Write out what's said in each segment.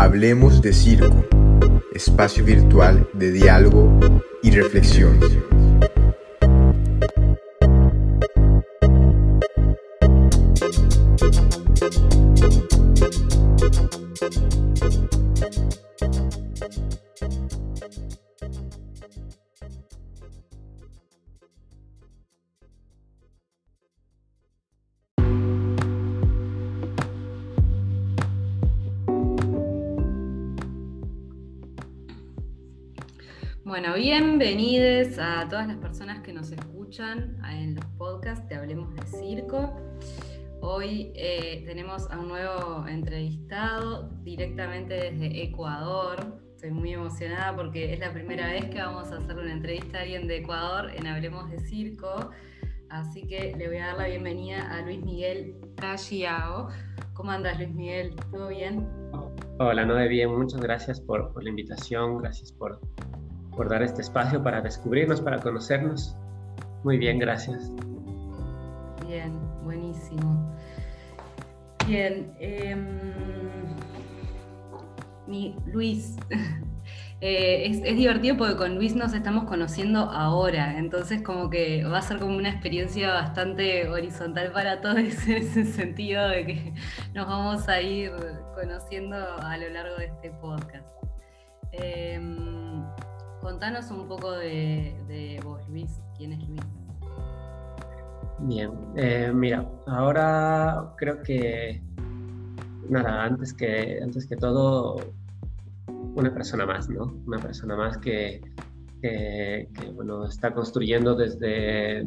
Hablemos de Circo, espacio virtual de diálogo y reflexión. Todas las personas que nos escuchan en los podcasts de Hablemos de Circo. Hoy eh, tenemos a un nuevo entrevistado directamente desde Ecuador. Estoy muy emocionada porque es la primera vez que vamos a hacer una entrevista a alguien de Ecuador en Hablemos de Circo. Así que le voy a dar la bienvenida a Luis Miguel Calliao. ¿Cómo andas, Luis Miguel? ¿Todo bien? Hola, no de bien. Muchas gracias por la invitación. Gracias por por dar este espacio para descubrirnos, para conocernos. Muy bien, gracias. Bien, buenísimo. Bien, em, mi, Luis, eh, es, divertido porque con Luis nos estamos conociendo ahora, entonces como que va a ser como una experiencia bastante horizontal para todos en ese sentido de que nos vamos a ir conociendo a lo largo de este podcast. Em, Contanos un poco de, vos, Luis. ¿Quién es Luis? Bien, eh, mira, ahora creo que, nada, antes que, antes que todo, una persona más, ¿no? Una persona más que, bueno, está construyendo desde,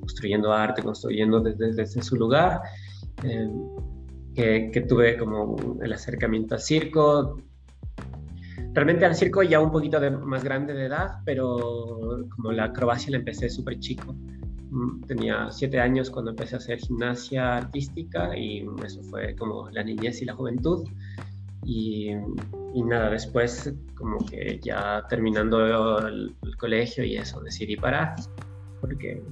construyendo arte, construyendo desde, desde su lugar, eh, que, que, tuve como el acercamiento al circo, Realmente al circo ya un poquito de, más grande de edad, pero como la acrobacia la empecé súper chico. Mm, tenía siete años cuando empecé a hacer gimnasia artística y eso fue como la niñez y la juventud. Y, nada, después como que ya terminando el, colegio y eso decidí parar porque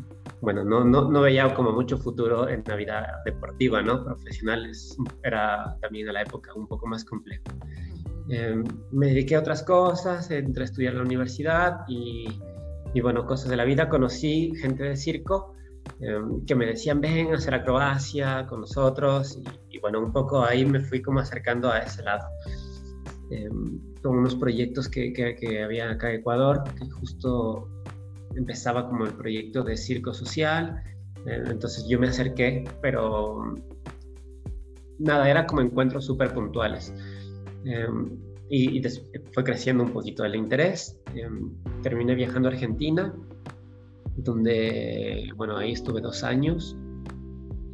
bueno, no, no, no, veía como mucho futuro en la vida deportiva, ¿no? Profesional era también a la época un poco más complejo. Em, me dediqué a otras cosas, entré a estudiar en la universidad y, y bueno, cosas de la vida. Conocí gente de circo em, que me decían, ven a hacer acrobacia con nosotros. Y, bueno, un poco ahí me fui como acercando a ese lado. Em, con unos proyectos que, que, había acá en Ecuador, que justo empezaba como el proyecto de circo social. entonces yo me acerqué, pero nada, era como encuentros súper puntuales. Em, y, fue creciendo un poquito el interés. Em, terminé viajando a Argentina, donde, bueno, ahí estuve dos años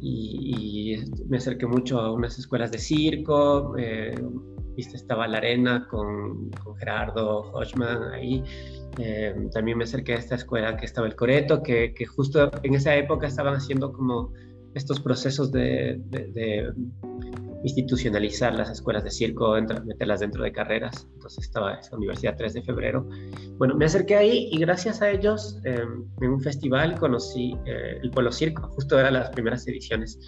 y, me acerqué mucho a unas escuelas de circo. Eh, viste, estaba la arena con, con Gerardo Hochman ahí. Em, también me acerqué a esta escuela que estaba el Coreto, que, que justo en esa época estaban haciendo como estos procesos de institucionalizar las escuelas de circo, meterlas dentro de carreras. Entonces estaba esa Universidad 3 de Febrero. Bueno, me acerqué ahí y gracias a ellos em, en un festival conocí eh, el Polo Circo, justo era las primeras ediciones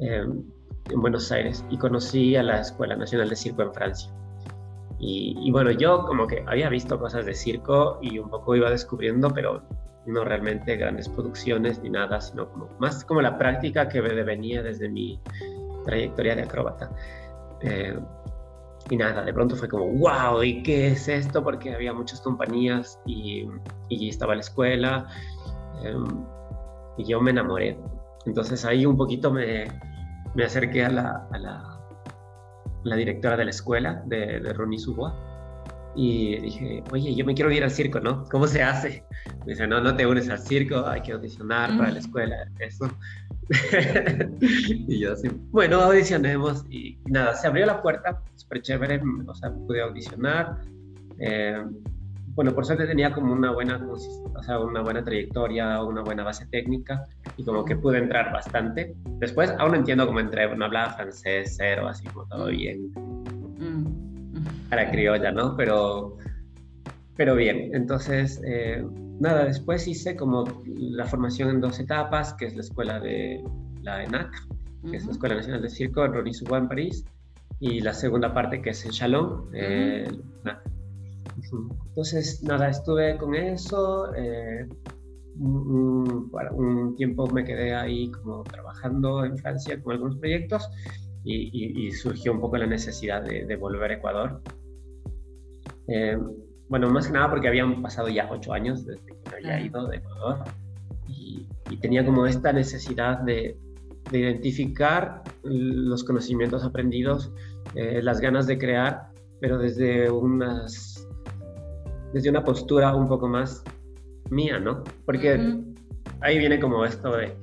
em, en Buenos Aires y conocí a la Escuela Nacional de Circo en Francia. Y, y, bueno, yo como que había visto cosas de circo y un poco iba descubriendo, pero no realmente grandes producciones ni nada, sino como, más como la práctica que venía desde mi trayectoria de acróbata. Eh, y nada, de pronto fue como, wow, ¿y qué es esto? Porque había muchas compañías y, y estaba la escuela em, y yo me enamoré. Entonces ahí un poquito me, me acerqué a la, a la, directora de la escuela, de, de Ronnie Suboa, y dije, oye, yo me quiero ir al circo, ¿no? ¿Cómo se hace? Me dice, no, no te unes al circo, hay que audicionar para la escuela, eso. y yo así, bueno, audicionemos y nada, se abrió la puerta, súper chévere, o sea, pude audicionar. Eh, bueno, por suerte tenía como una buena, o sea, una buena trayectoria, una buena base técnica y como que pude entrar bastante. Después aún no entiendo cómo entré, no hablaba francés, cero, así como todo bien. A la criolla, ¿no? Pero, pero bien, entonces... Eh, nada, después hice como la formación en dos etapas, que es la escuela de la ENAC, que es la Escuela Nacional de Circo en Ronisua en París, y la segunda parte que es en Shalom. Eh, Entonces, nada, estuve con eso. Eh, un, un, tiempo me quedé ahí como trabajando en Francia con algunos proyectos y, surgió un poco la necesidad de, volver a Ecuador. Eh, bueno, más que nada porque habían pasado ya ocho años desde que me había ido de Ecuador y, tenía como esta necesidad de, de identificar los conocimientos aprendidos, eh, las ganas de crear, pero desde unas desde una postura un poco más mía, ¿no? Porque ahí viene como esto de,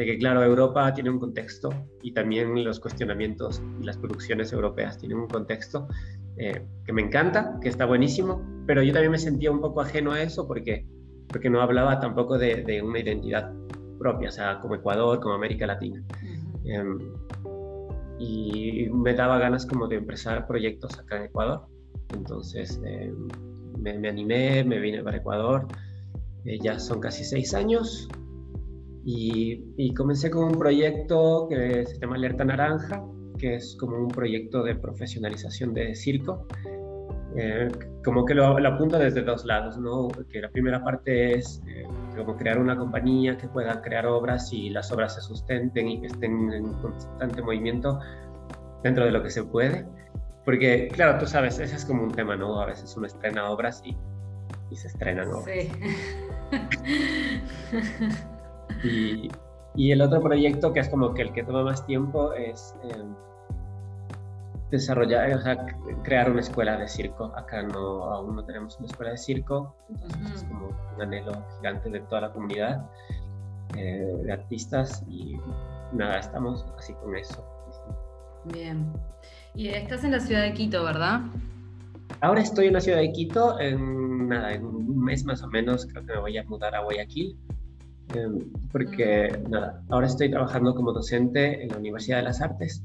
de, que, claro, Europa tiene un contexto y también los cuestionamientos y las producciones europeas tienen un contexto eh, que me encanta, que está buenísimo, pero yo también me sentía un poco ajeno a eso porque, porque no hablaba tampoco de, de una identidad propia, o sea, como Ecuador, como América Latina. Em, y me daba ganas como de empezar proyectos acá en Ecuador. Entonces em, me, animé, me vine para Ecuador. Eh, ya son casi seis años y, y, comencé con un proyecto que se llama Alerta Naranja, que es como un proyecto de profesionalización de circo. Eh, como que lo, lo apunto desde dos lados, ¿no? Que la primera parte es eh, como crear una compañía que pueda crear obras y las obras se sustenten y que estén en constante movimiento dentro de lo que se puede. Porque, claro, tú sabes, ese es como un tema, ¿no? A veces uno estrena obras y, y se estrenan obras. Sí. y, y, el otro proyecto que es como que el que toma más tiempo es... Eh, desarrollar, o sea, crear una escuela de circo. Acá no, aún no tenemos una escuela de circo, entonces es como un anhelo gigante de toda la comunidad eh, de artistas y nada, estamos así con eso. Bien. Y estás en la ciudad de Quito, ¿verdad? Ahora estoy en la ciudad de Quito, en nada, en un mes más o menos creo que me voy a mudar a Guayaquil. Em, porque nada, ahora estoy trabajando como docente en la Universidad de las Artes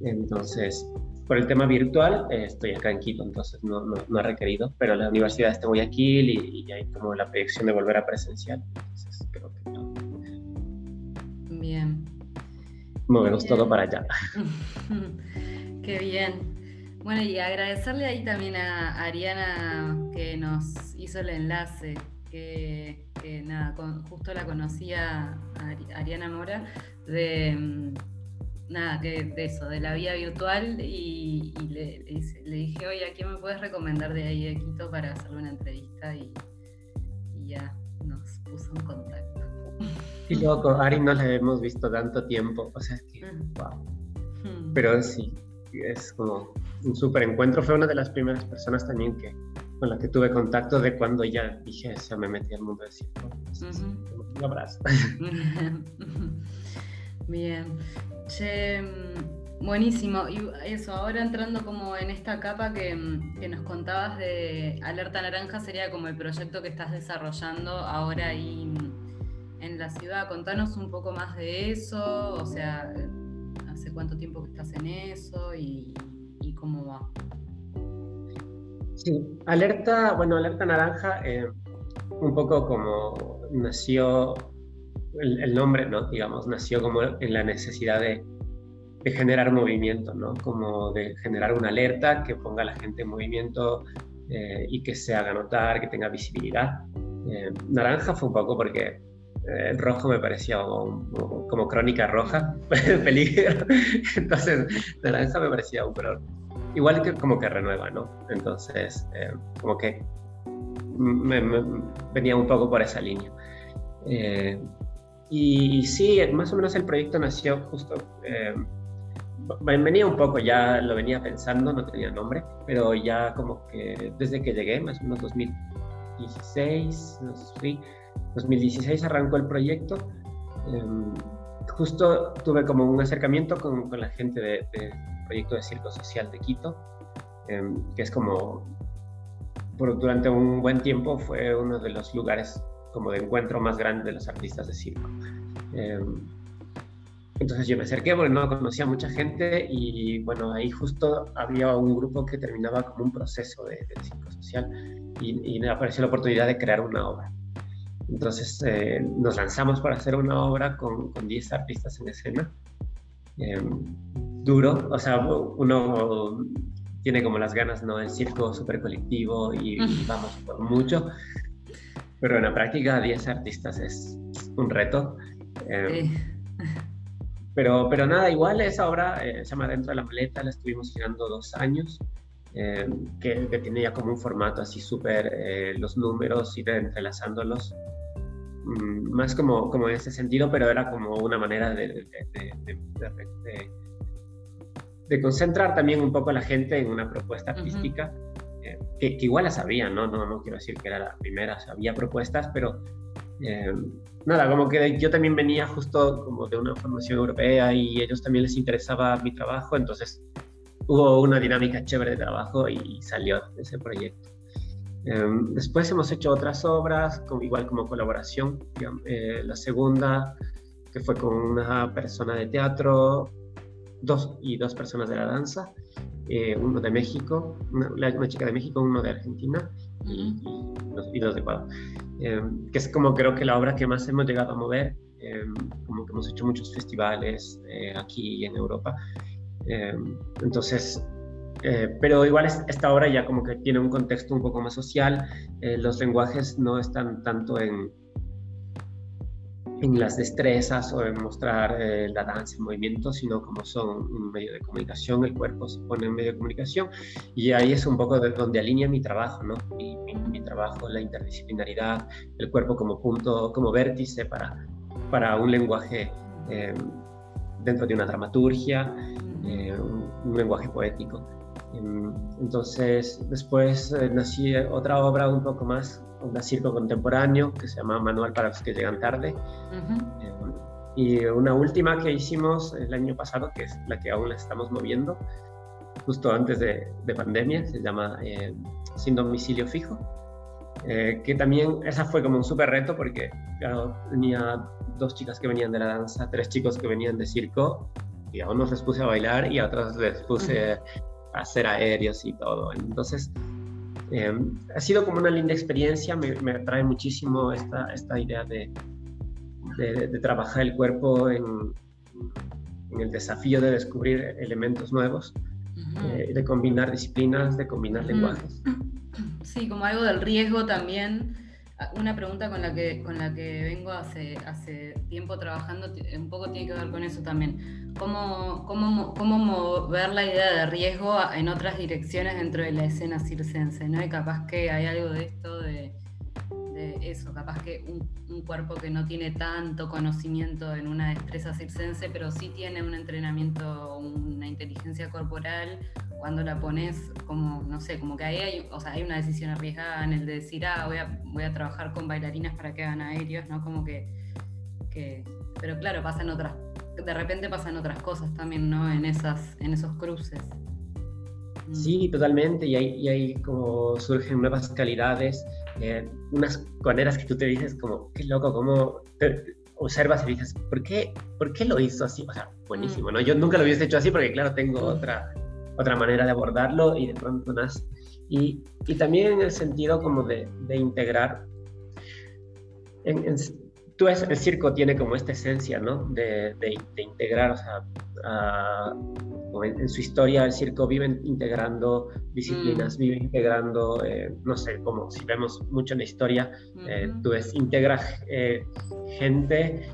entonces, por el tema virtual, eh, estoy acá en Quito, entonces no, no, ha requerido, pero la universidad está en Guayaquil y, y, hay como la proyección de volver a presencial. Entonces, creo que no. Bien. Movemos todo para allá. Qué bien. Bueno, y agradecerle ahí también a Ariana que nos hizo el enlace, que, que nada, justo la conocía a Ariana Mora de mm, nada, que de eso, de la vida virtual y, le, dije, oye, ¿a quién me puedes recomendar de ahí de Quito para hacerle una entrevista? Y, ya nos puso en contacto. Y loco, Ari no la hemos visto tanto tiempo, o sea, es que, wow. Pero sí, es como un súper encuentro, fue una de las primeras personas también que con la que tuve contacto de cuando ya dije, o me metí al mundo del circo. Un abrazo. Bien. Che, mm, buenísimo. Y eso, ahora entrando como en esta capa mm, que, nos contabas de Alerta Naranja, sería como el proyecto que estás desarrollando ahora ahí mm, en la ciudad. Contanos un poco más de eso, o sea, hace cuánto tiempo que estás en eso y, cómo va. Sí, Alerta, bueno, Alerta Naranja, eh, un poco como nació el, nombre, ¿no? Digamos, nació como en la necesidad de, generar movimiento, ¿no? Como de generar una alerta que ponga a la gente en movimiento eh, y que se haga notar, que tenga visibilidad. Eh, naranja fue un poco porque el rojo me parecía como, crónica roja, peligro. Entonces, naranja me parecía un color igual que como que renueva, ¿no? Entonces, como que me, venía un poco por esa línea. Y sí, más o menos el proyecto nació justo, eh, venía un poco, ya lo venía pensando, no tenía nombre, pero ya como que desde que llegué, más o menos 2016, sí, 2016 arrancó el proyecto. Em, justo tuve como un acercamiento con, con la gente del de proyecto de Circo Social de Quito, em, que es como, por, durante un buen tiempo fue uno de los lugares como de encuentro más grande de los artistas de circo. Em, entonces yo me acerqué porque no conocía mucha gente y bueno, ahí justo había un grupo que terminaba como un proceso de, circo social y, me apareció la oportunidad de crear una obra. Entonces eh, nos lanzamos para hacer una obra con, con 10 artistas en escena. Em, duro, o sea, uno tiene como las ganas, ¿no? El circo súper colectivo y, vamos por mucho, pero en la práctica 10 artistas es un reto. Em, pero, pero nada, igual esa obra eh, se llama Dentro de la maleta, la estuvimos girando dos años, em, que, que, tiene ya como un formato así súper, eh, los números, ir entrelazándolos, mm, más como, como en ese sentido, pero era como una manera de, de, de, concentrar también un poco a la gente en una propuesta artística. Eh, que, igual la sabía, ¿no? ¿no? No quiero decir que era la primera, había propuestas, pero eh, nada, como que yo también venía justo como de una formación europea y a ellos también les interesaba mi trabajo, entonces hubo una dinámica chévere de trabajo y salió ese proyecto. Em, después hemos hecho otras obras, como, igual como colaboración. Eh, la segunda, que fue con una persona de teatro dos, y dos personas de la danza, eh, uno de México, una, una, chica de México, uno de Argentina y, y, dos, de Ecuador. Eh, que es como creo que la obra que más hemos llegado a mover, eh, como que hemos hecho muchos festivales eh, aquí en Europa. entonces, pero igual esta obra ya como que tiene un contexto un poco más social, los lenguajes no están tanto en, en las destrezas o en mostrar la danza, el movimiento, sino como son un medio de comunicación, el cuerpo se pone en medio de comunicación y ahí es un poco de donde alinea mi trabajo, ¿no? Y, trabajo, la interdisciplinaridad, el cuerpo como punto, como vértice para, para un lenguaje eh, dentro de una dramaturgia, eh, un, lenguaje poético. Em, entonces, después eh, nací otra obra un poco más, un circo contemporáneo que se llama Manual para los que llegan tarde. Em, y una última que hicimos el año pasado, que es la que aún la estamos moviendo, justo antes de, de pandemia, se llama Sin domicilio fijo. Eh, que también esa fue como un súper reto porque, claro, tenía dos chicas que venían de la danza, tres chicos que venían de circo, y a unos les puse a bailar y a otros les puse a hacer aéreos y todo. Entonces, eh, ha sido como una linda experiencia, me, me atrae muchísimo esta, esta idea de, de, trabajar el cuerpo en, en, el desafío de descubrir elementos nuevos, eh, de combinar disciplinas, de combinar lenguajes. Sí, como algo del riesgo también. Una pregunta con la que, con la que vengo hace, hace tiempo trabajando, un poco tiene que ver con eso también. ¿Cómo, cómo, cómo mover la idea de riesgo en otras direcciones dentro de la escena circense? ¿no? Y capaz que hay algo de esto de eso, capaz que un, cuerpo que no tiene tanto conocimiento en una destreza circense, pero sí tiene un entrenamiento, una inteligencia corporal, cuando la pones como, no sé, como que ahí hay, o sea, hay una decisión arriesgada en el de decir, ah, voy a, voy a trabajar con bailarinas para que hagan aéreos, ¿no? Como que, que pero claro, pasan otras, de repente pasan otras cosas también, ¿no? En, esas, en esos cruces. Sí, totalmente, y ahí, y ahí como surgen nuevas calidades eh, unas maneras que tú te dices como, qué loco, cómo te observas y dices, ¿por qué, ¿por qué lo hizo así? O sea, buenísimo, ¿no? Yo nunca lo hubiese hecho así porque, claro, tengo otra, otra manera de abordarlo y de pronto nace. Y, y también en el sentido como de, de integrar, en, tú es, el circo tiene como esta esencia, ¿no? De, de, de integrar, o sea, a, en, su historia el circo vive integrando disciplinas, mm. vive integrando, eh, no sé, como si vemos mucho en la historia, eh, tú ves, integra eh, gente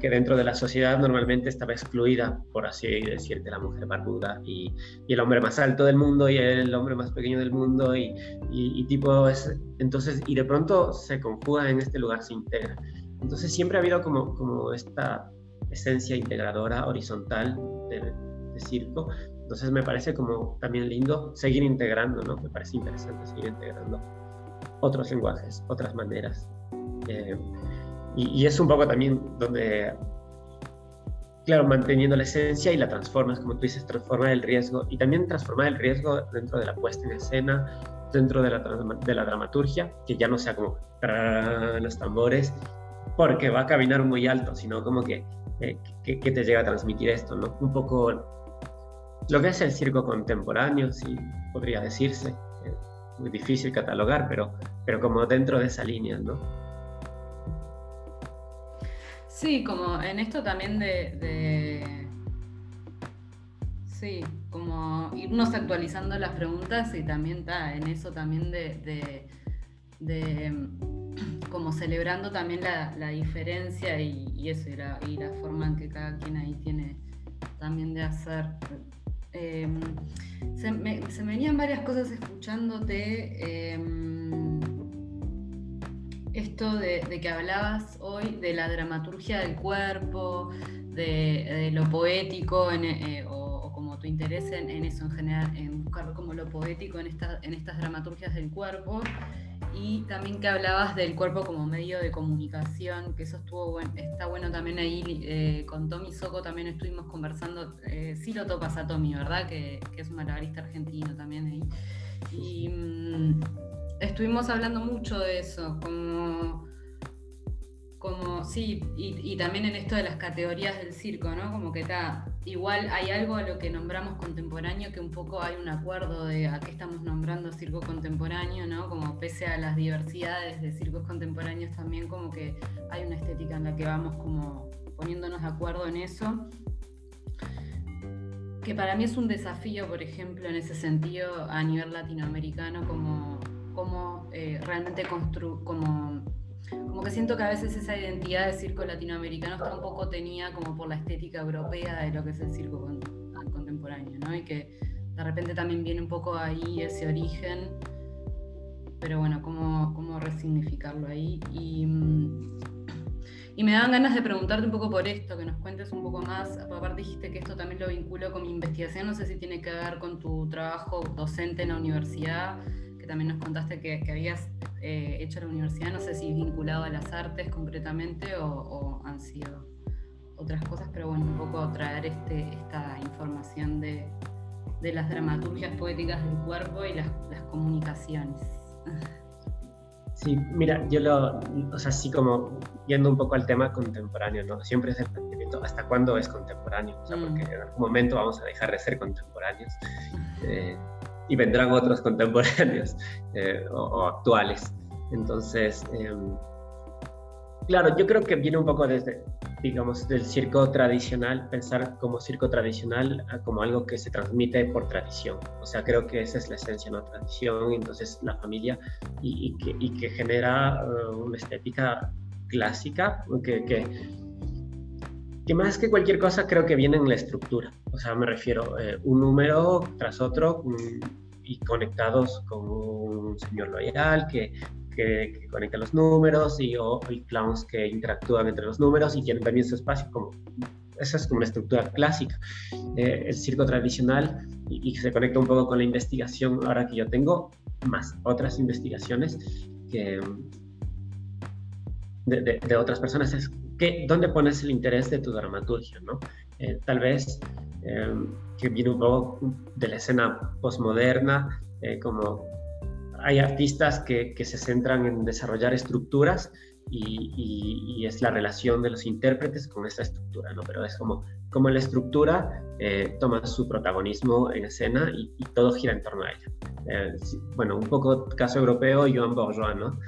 que dentro de la sociedad normalmente estaba excluida, por así decirte, la mujer barbuda y, y el hombre más alto del mundo y el hombre más pequeño del mundo y, y, tipo, es, entonces, y de pronto se conjuga en este lugar, se integra. Entonces siempre ha habido como, como esta esencia integradora, horizontal de, de circo. Entonces me parece como también lindo seguir integrando, ¿no? Me parece interesante seguir integrando otros lenguajes, otras maneras. Eh, y, es un poco también donde, claro, manteniendo la esencia y la transformas, como tú dices, transformar el riesgo y también transformar el riesgo dentro de la puesta en escena, dentro de la, de la dramaturgia, que ya no sea como los tambores, porque va a caminar muy alto, sino como que, eh, que, te llega a transmitir esto, ¿no? Un poco lo que es el circo contemporáneo, sí, podría decirse. Es muy difícil catalogar, pero, pero como dentro de esa línea, ¿no? Sí, como en esto también de, Sí, como irnos actualizando las preguntas y también está en eso también de, como celebrando también la, diferencia y, eso, y la, la, forma en que cada quien ahí tiene también de hacer. Em, se, me, venían varias cosas escuchándote. Em, esto de, que hablabas hoy de la dramaturgia del cuerpo, de, lo poético eh, o, como tu interés en, eso en general, en buscar como lo poético en, en estas dramaturgias del cuerpo y también que hablabas del cuerpo como medio de comunicación, que eso estuvo bueno, está bueno también ahí eh, con Tommy Soco también estuvimos conversando, eh, sí lo topas a Tommy, ¿verdad? Que, es un malabarista argentino también ahí. Y mm, estuvimos hablando mucho de eso, como como, sí, y, también en esto de las categorías del circo, ¿no? Como que está, igual hay algo a lo que nombramos contemporáneo que un poco hay un acuerdo de a qué estamos nombrando circo contemporáneo, ¿no? Como pese a las diversidades de circos contemporáneos también como que hay una estética en la que vamos como poniéndonos de acuerdo en eso. Que para mí es un desafío, por ejemplo, en ese sentido a nivel latinoamericano, como, como eh, realmente construir, como como que siento que a veces esa identidad de circo latinoamericano tampoco tenía como por la estética europea de lo que es el circo contemporáneo, ¿no? Y que de repente también viene un poco ahí ese origen, pero bueno, cómo, cómo resignificarlo ahí. Y, mm, y me dan ganas de preguntarte un poco por esto, que nos cuentes un poco más. Aparte dijiste que esto también lo vinculo con mi investigación, no sé si tiene que ver con tu trabajo docente en la universidad también nos contaste que, habías eh, hecho la universidad, no sé si vinculado a las artes concretamente o, han sido otras cosas, pero bueno, un poco traer este, esta información de, las dramaturgias poéticas del cuerpo y las, comunicaciones. Sí, mira, yo lo, o sea, así como yendo un poco al tema contemporáneo, ¿no? Siempre es el planteamiento, ¿hasta cuándo es contemporáneo? O sea, porque mm. en algún momento vamos a dejar de ser contemporáneos. Eh, y vendrán otros contemporáneos eh, o, actuales. Entonces, em, claro, yo creo que viene un poco desde, digamos, del circo tradicional, pensar como circo tradicional como algo que se transmite por tradición. O sea, creo que esa es la esencia, ¿no? Tradición, entonces la familia y, que, y que, genera eh, una estética clásica que, que, que, más que cualquier cosa creo que viene en la estructura. O sea, me refiero eh, un número tras otro y conectados con un señor loyal que, que, conecta los números y, o, clowns que interactúan entre los números y tienen también su espacio. Como, esa es como una estructura clásica. Eh, el circo tradicional y, y, se conecta un poco con la investigación ahora que yo tengo, más otras investigaciones que, de, de, otras personas, es que, dónde pones el interés de tu dramaturgia, ¿no? Eh, tal vez Em, que viene un poco de la escena postmoderna, eh, como hay artistas que, que, se centran en desarrollar estructuras y, y, es la relación de los intérpretes con esa estructura, ¿no? Pero es como, como la estructura eh, toma su protagonismo en escena y, todo gira en torno a ella. Eh, bueno, un poco caso europeo, Joan Bourgeois, ¿no?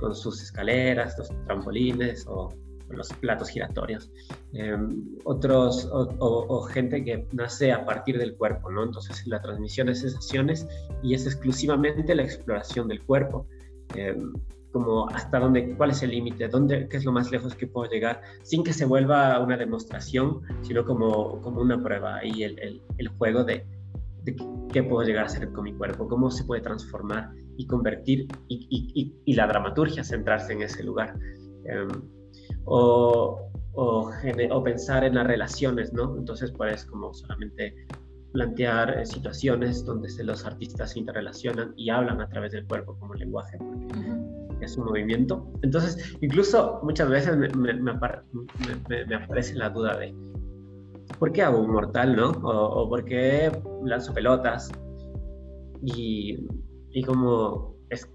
con sus escaleras, los trampolines o los platos giratorios. Em, otros, o, gente que nace a partir del cuerpo, ¿no? Entonces la transmisión de sensaciones y es exclusivamente la exploración del cuerpo. Em, como hasta dónde, cuál es el límite, dónde, qué es lo más lejos que puedo llegar, sin que se vuelva una demostración, sino como, como una prueba y el, el, juego de, de, qué puedo llegar a hacer con mi cuerpo, cómo se puede transformar y convertir y, y, y la dramaturgia centrarse en ese lugar. Em, o, o, pensar en las relaciones, ¿no? Entonces puedes como solamente plantear eh, situaciones donde los artistas se interrelacionan y hablan a través del cuerpo como lenguaje, porque es un movimiento. Entonces, incluso muchas veces me, me, aparece la duda de, ¿por qué hago un mortal, no? O, por qué lanzo pelotas. Y, y como es,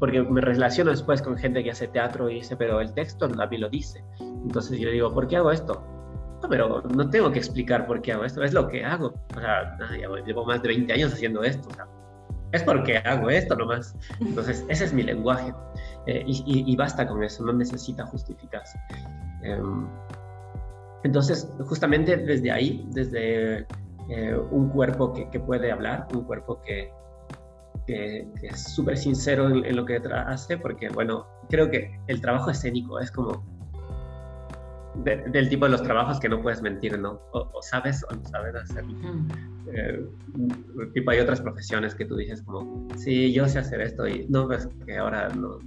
porque me relaciono después con gente que hace teatro y dice, pero el texto también lo dice. Entonces yo le digo, ¿por qué hago esto? No, pero no tengo que explicar por qué hago esto, es lo que hago. O sea, llevo más de 20 años haciendo esto. O sea, es porque hago esto nomás. Entonces, ese es mi lenguaje. Eh, y, basta con eso, no necesita justificarse. Em, entonces, justamente desde ahí, desde eh, un cuerpo que, que, puede hablar, un cuerpo que, que, es súper sincero en, lo que hace, porque bueno, creo que el trabajo escénico es como del tipo de los trabajos que no puedes mentir, ¿no? O, sabes o no sabes hacerlo. Eh, tipo, hay otras profesiones que tú dices como, sí, yo sé hacer esto y no, ves que ahora no.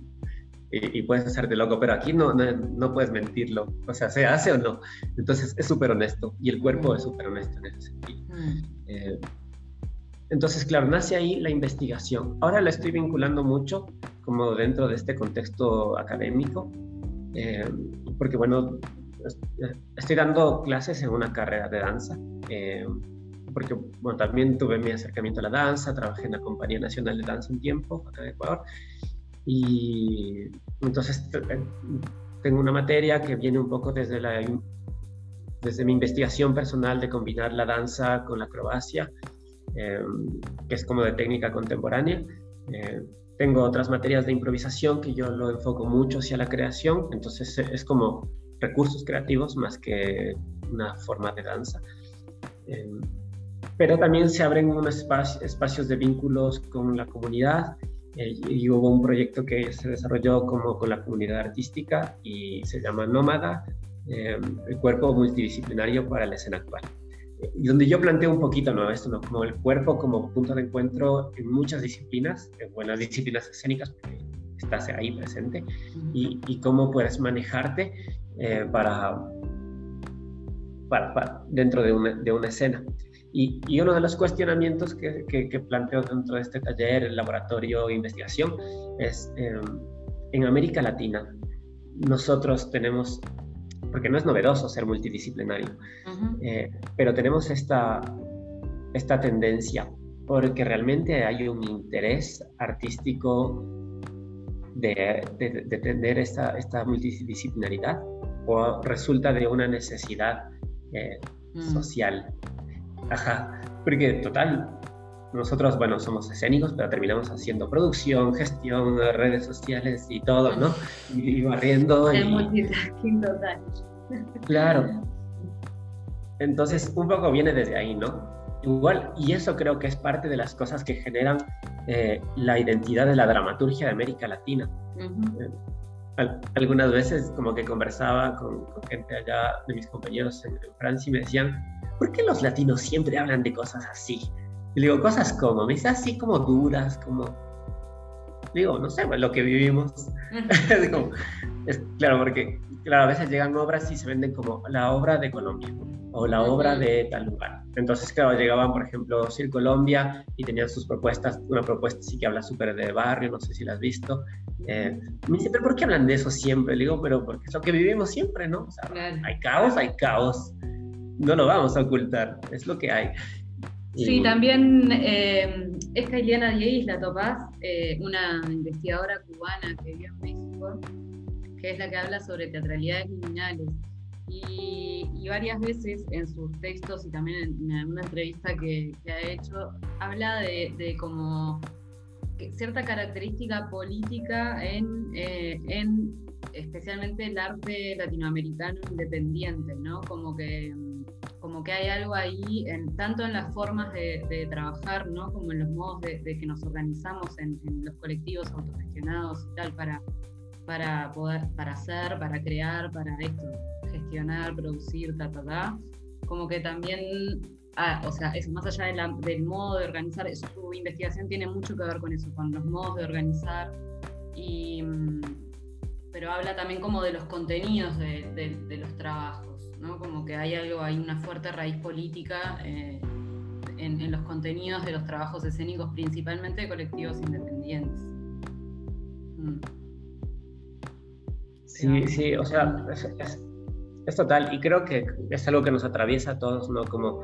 Y, puedes hacerte loco, pero aquí no, no, puedes mentirlo. O sea, se hace o no. Entonces es súper honesto y el cuerpo es súper honesto en ese sentido. Eh, entonces, claro, nace ahí la investigación. Ahora la estoy vinculando mucho como dentro de este contexto académico, eh, porque bueno, estoy dando clases en una carrera de danza, eh, porque bueno, también tuve mi acercamiento a la danza, trabajé en la Compañía Nacional de Danza un tiempo acá en Ecuador, y entonces eh, tengo una materia que viene un poco desde, la, desde mi investigación personal de combinar la danza con la acrobacia Em, que es como de técnica contemporánea. Eh, tengo otras materias de improvisación que yo lo enfoco mucho hacia la creación, entonces es como recursos creativos más que una forma de danza. Em, pero también se abren unos espacios de vínculos con la comunidad eh, y hubo un proyecto que se desarrolló como con la comunidad artística y se llama Nómada, em, el cuerpo multidisciplinario para la escena actual y donde yo planteo un poquito ¿no? esto, ¿no? como el cuerpo como punto de encuentro en muchas disciplinas, en buenas disciplinas escénicas, porque estás ahí presente, y, y cómo puedes manejarte eh, para, para, dentro de una, de una escena. Y, y, uno de los cuestionamientos que, que, planteo dentro de este taller, el laboratorio de investigación, es eh, en América Latina, nosotros tenemos porque no es novedoso ser multidisciplinario, eh, pero tenemos esta, esta tendencia porque realmente hay un interés artístico de, de, tener esta, esta multidisciplinaridad o resulta de una necesidad eh, mm. social. Ajá, porque total, nosotros, bueno, somos escénicos, pero terminamos haciendo producción, gestión, redes sociales y todo, ¿no? Y, barriendo. El multitasking total. Claro. Entonces, un poco viene desde ahí, ¿no? Igual, y eso creo que es parte de las cosas que generan eh, la identidad de la dramaturgia de América Latina. Eh, algunas veces como que conversaba con, gente allá de mis compañeros en, en Francia y me decían, ¿por qué los latinos siempre hablan de cosas así? Y digo, cosas como, me dice así como duras, como, digo, no sé, pues, lo que vivimos. es, claro, porque claro, a veces llegan obras y se venden como la obra de Colombia o la obra de tal lugar. Entonces, claro, llegaban, por ejemplo, Sir Colombia y tenían sus propuestas, una propuesta sí que habla súper de barrio, no sé si la has visto. Eh, me dice, pero ¿por qué hablan de eso siempre? Le digo, pero porque es lo que vivimos siempre, ¿no? O sea, hay caos, hay caos. No lo vamos a ocultar, es lo que hay. Sí, también eh, esta Ileana Dieguis la topás, eh, una investigadora cubana que vive en México, que es la que habla sobre teatralidades criminales. Y, varias veces en sus textos y también en, alguna entrevista que, ha hecho, habla de, como cierta característica política en, eh, en especialmente el arte latinoamericano independiente, ¿no? Como que como que hay algo ahí, en, tanto en las formas de, trabajar, ¿no? como en los modos de, que nos organizamos en, los colectivos autogestionados y tal, para, para poder, para hacer, para crear, para esto, gestionar, producir, ta, ta, ta. Como que también, ah, o sea, eso, más allá del modo de organizar, su investigación tiene mucho que ver con eso, con los modos de organizar y mm, pero habla también como de los contenidos de los trabajos. Como que hay algo, hay una fuerte raíz política eh, en, los contenidos de los trabajos escénicos, principalmente de colectivos independientes. Mm. Sí, sí, o sea, es, total, y creo que es algo que nos atraviesa a todos, ¿no? Como,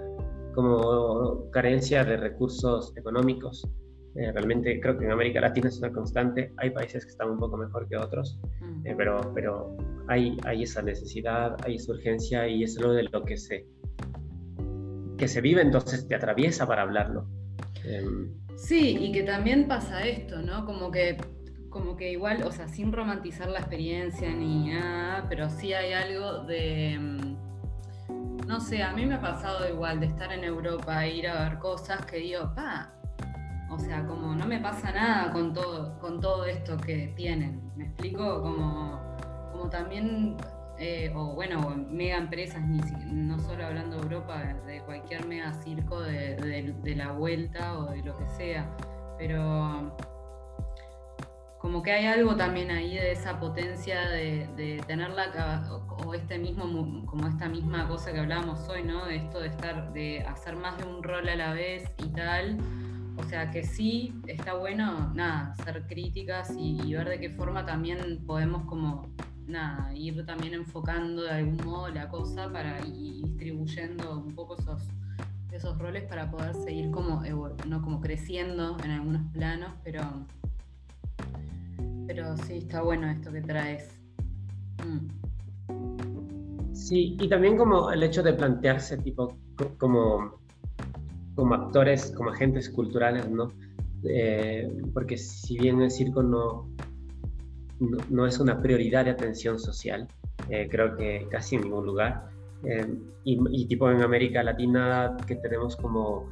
como carencia de recursos económicos. Eh, realmente creo que en América Latina es una constante. Hay países que están un poco mejor que otros, mm. eh, pero, pero hay, esa necesidad, hay esa urgencia y es lo de lo que se, que se vive, entonces te atraviesa para hablarlo. Em, sí, y que también pasa esto, ¿no? Como que, como que igual, o sea, sin romantizar la experiencia ni nada, pero sí hay algo de no sé, a mí me ha pasado igual de estar en Europa e ir a ver cosas que digo, pa, o sea, como no me pasa nada con todo, con todo esto que tienen. ¿Me explico? Como, como también, eh, o bueno, mega empresas, no solo hablando de Europa, de cualquier mega circo de, la vuelta o de lo que sea. Pero como que hay algo también ahí de esa potencia de, de tener la o este mismo como esta misma cosa que hablábamos hoy, ¿no? De esto de estar, de hacer más de un rol a la vez y tal. O sea que sí está bueno, nada, ser críticas y, ver de qué forma también podemos como nada, ir también enfocando de algún modo la cosa para y distribuyendo un poco esos, esos roles para poder seguir como, no como creciendo en algunos planos, pero pero sí, está bueno esto que traes. Mm. Sí, y también como el hecho de plantearse tipo como, como actores, como agentes culturales, ¿no? Eh, porque si bien el circo no, no, es una prioridad de atención social, eh, creo que casi en ningún lugar, eh, y, tipo en América Latina que tenemos como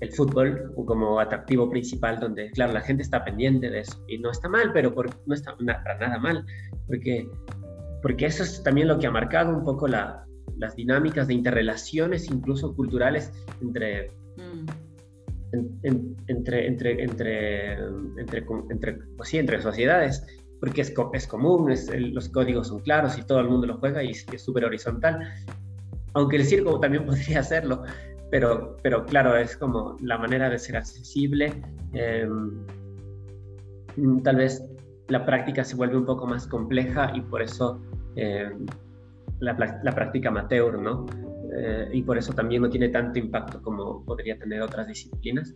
el fútbol como atractivo principal, donde, claro, la gente está pendiente de eso. Y no está mal, pero no está para nada mal, porque, porque eso es también lo que ha marcado un poco la, las dinámicas de interrelaciones, incluso culturales, entre, mm. Entre, entre, entre, entre, entre, pues sí, entre sociedades. Porque es, es común, es, los códigos son claros y todo el mundo lo juega y es súper horizontal. Aunque el circo también podría hacerlo, pero, pero claro, es como la manera de ser accesible. Em, tal vez la práctica se vuelve un poco más compleja y por eso em, la, la, práctica amateur, ¿no? Eh, y por eso también no tiene tanto impacto como podría tener otras disciplinas.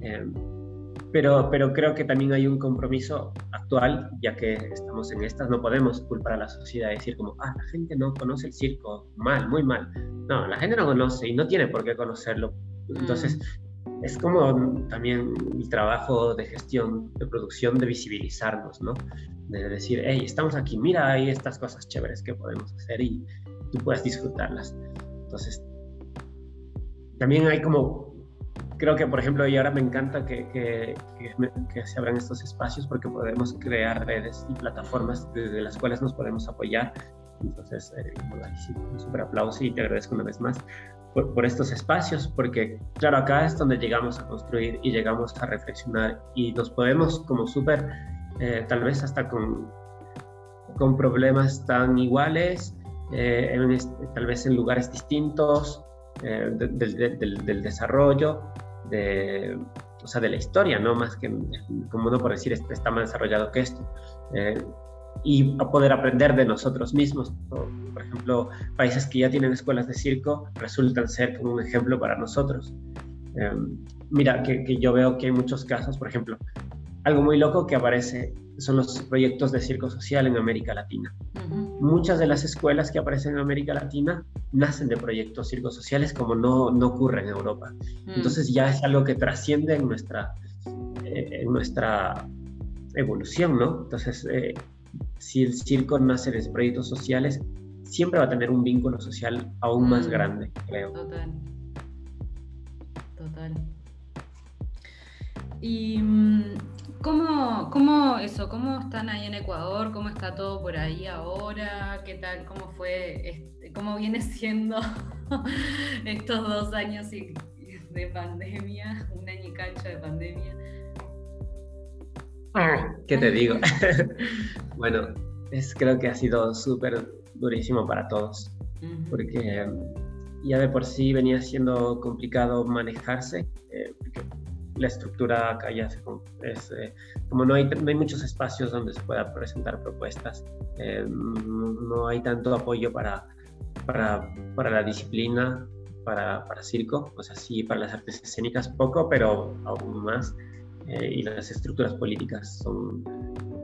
Em, pero, pero creo que también hay un compromiso actual, ya que estamos en estas, no podemos culpar a la sociedad y decir como, ah, la gente no conoce el circo, mal, muy mal. No, la gente no conoce y no tiene por qué conocerlo. Entonces, mm. es como también mi trabajo de gestión, de producción, de visibilizarnos, ¿no? De decir, hey, estamos aquí, mira, hay estas cosas chéveres que podemos hacer y tú puedes disfrutarlas. Entonces, también hay como creo que, por ejemplo, y ahora me encanta que, que, se abran estos espacios porque podemos crear redes y plataformas desde las cuales nos podemos apoyar. Entonces, eh, un súper aplauso y te agradezco una vez más por, por, estos espacios, porque, claro, acá es donde llegamos a construir y llegamos a reflexionar y nos podemos como súper, eh, tal vez hasta con, con problemas tan iguales, eh, en, tal vez en lugares distintos, eh, del, desarrollo, de, o sea, de la historia, no más que, como no por decir, está más desarrollado que esto. Eh, y a poder aprender de nosotros mismos. Por ejemplo, países que ya tienen escuelas de circo resultan ser como un ejemplo para nosotros. Eh, mira, que, que, yo veo que hay muchos casos, por ejemplo, algo muy loco que aparece son los proyectos de circo social en América Latina. Muchas de las escuelas que aparecen en América Latina nacen de proyectos circo sociales como no, no ocurre en Europa. Mm. Entonces ya es algo que trasciende en nuestra, eh, en nuestra evolución, ¿no? Entonces, eh, si el circo nace de proyectos sociales, siempre va a tener un vínculo social aún más mm. grande, creo. Total. Total. Y mm, ¿Cómo, ¿Cómo eso? ¿Cómo están ahí en Ecuador? ¿Cómo está todo por ahí ahora? ¿Qué tal? ¿Cómo fue? Este, ¿Cómo viene siendo estos dos años de pandemia? Un año y cacho de pandemia. Ah, ¿Qué te digo? bueno, es, creo que ha sido súper durísimo para todos, porque ya de por sí venía siendo complicado manejarse, eh, la estructura acá ya se, es, eh, como no hay, no hay muchos espacios donde se pueda presentar propuestas, eh, no hay tanto apoyo para, para, para la disciplina, para, para, circo, o sea, sí para las artes escénicas poco, pero aún más, eh, y las estructuras políticas son,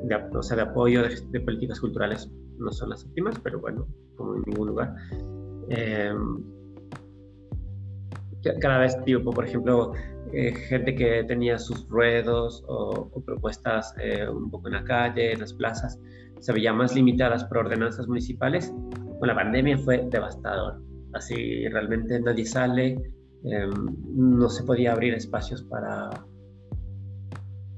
de, o sea, de apoyo de, políticas culturales no son las últimas, pero bueno, como en ningún lugar. Cada vez, tipo, por ejemplo, eh, gente que tenía sus ruedos o, propuestas eh, un poco en la calle, en las plazas, se veía más limitadas por ordenanzas municipales. Con la pandemia fue devastador. así realmente nadie sale, em, no se podía abrir espacios para,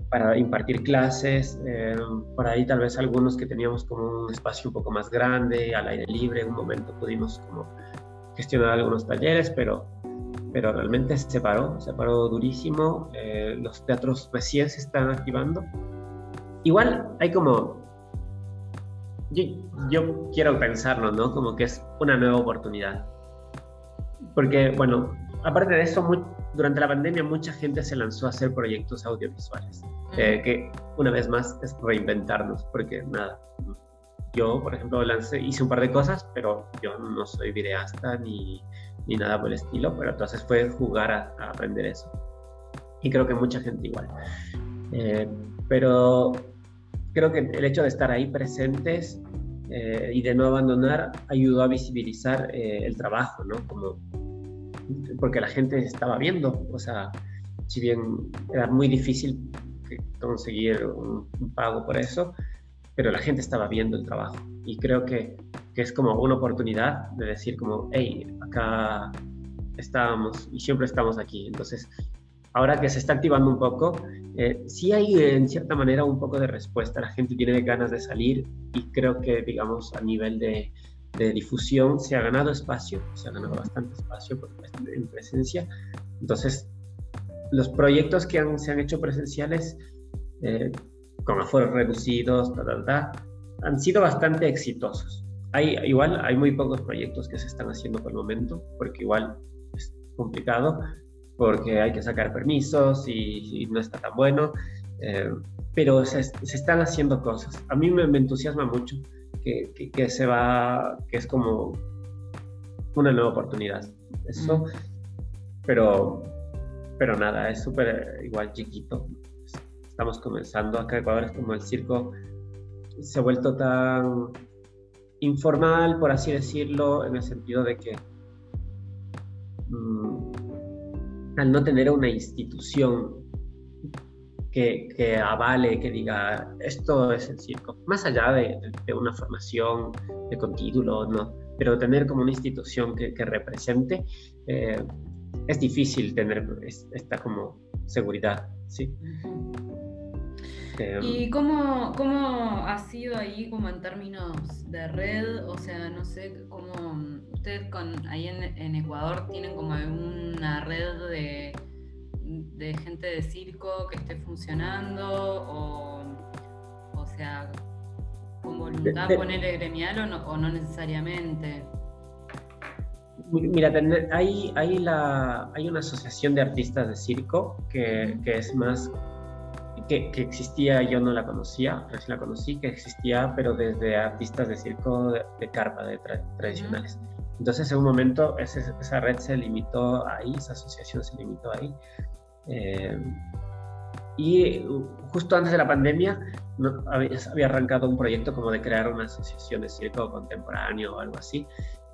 para impartir clases, em, por ahí tal vez algunos que teníamos como un espacio un poco más grande, al aire libre, en un momento pudimos como gestionar algunos talleres, pero, pero realmente se paró, se paró durísimo, eh, los teatros recién se están activando. Igual hay como yo, quiero pensarlo, ¿no? Como que es una nueva oportunidad. Porque, bueno, aparte de eso, durante la pandemia mucha gente se lanzó a hacer proyectos audiovisuales, eh, que una vez más es reinventarnos, porque nada, yo, por ejemplo, lancé, hice un par de cosas, pero yo no soy videasta ni, ni nada por el estilo, pero entonces fue jugar a, aprender eso. Y creo que mucha gente igual. Eh, pero creo que el hecho de estar ahí presentes eh, y de no abandonar ayudó a visibilizar eh, el trabajo, ¿no? Como, porque la gente estaba viendo, o sea, si bien era muy difícil conseguir un, pago por eso, pero la gente estaba viendo el trabajo y creo que, que es como una oportunidad de decir como, hey, acá estábamos y siempre estamos aquí, entonces ahora que se está activando un poco, eh, sí hay en cierta manera un poco de respuesta. La gente tiene ganas de salir y creo que, digamos, a nivel de, difusión se ha ganado espacio, se ha ganado bastante espacio en presencia. Entonces, los proyectos que se han hecho presenciales eh, con aforos reducidos, han sido bastante exitosos. Hay, igual hay muy pocos proyectos que se están haciendo por el momento, porque igual es complicado, porque hay que sacar permisos y, no está tan bueno, eh, pero se, están haciendo cosas. A mí me, entusiasma mucho que, que, se va, que es como una nueva oportunidad. Eso, mm. pero, pero nada, es súper igual chiquito. Estamos comenzando acá en Ecuador, es como el circo se ha vuelto tan informal, por así decirlo, en el sentido de que mm, al no tener una institución que, avale, que diga, esto es el circo, más allá de, una formación de con título, ¿no? pero tener como una institución que, represente, eh, es difícil tener esta como seguridad, ¿sí? Em, ¿Y cómo, cómo ha sido ahí como en términos de red? O sea, no sé, cómo ustedes con, ahí en, Ecuador tienen como una red de, de, gente de circo que esté funcionando o, o sea, con voluntad ponerle gremial o no, o no necesariamente. Mira, hay, hay, la, hay una asociación de artistas de circo que, que es más que, existía, yo no la conocía, recién la conocí, que existía, pero desde artistas de circo de, carpa, de tradicionales. Entonces, en un momento, esa red se limitó ahí, esa asociación se limitó ahí. Eh, y justo antes de la pandemia, no, había, arrancado un proyecto como de crear una asociación de circo contemporáneo o algo así.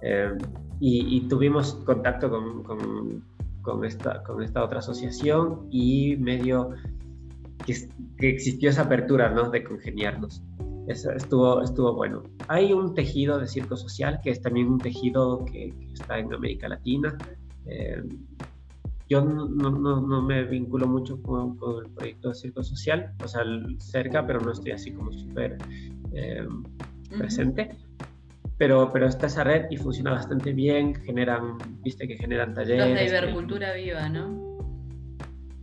Eh, y, tuvimos contacto con, con, con, esta, con esta otra asociación y medio que, existió esa apertura, ¿no? De congeniarnos. Eso estuvo, estuvo bueno. Hay un tejido de circo social que es también un tejido que, está en América Latina. Eh, yo no, no, no, me vinculo mucho con, el proyecto de circo social, o sea, cerca, pero no estoy así como súper eh, presente. Pero, pero está esa red y funciona bastante bien, generan, viste que generan talleres. Los de Ibercultura Viva, ¿no?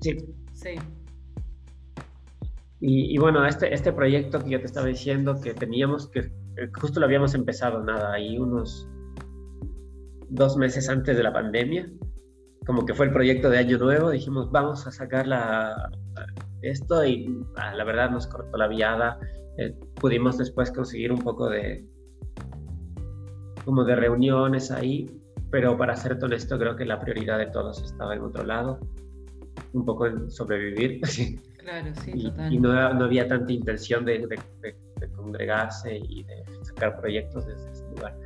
Sí. Sí. Y, bueno, este, este proyecto que yo te estaba diciendo que teníamos, que justo lo habíamos empezado, nada, ahí unos dos meses antes de la pandemia, como que fue el proyecto de Año Nuevo, dijimos, vamos a sacar la, esto y ah, la verdad nos cortó la viada, eh, pudimos después conseguir un poco de, como de reuniones ahí, pero para ser honesto creo que la prioridad de todos estaba en otro lado, un poco en sobrevivir. Claro, sí, y, total. y no, no, había tanta intención de, de, congregarse y de sacar proyectos desde ese lugar.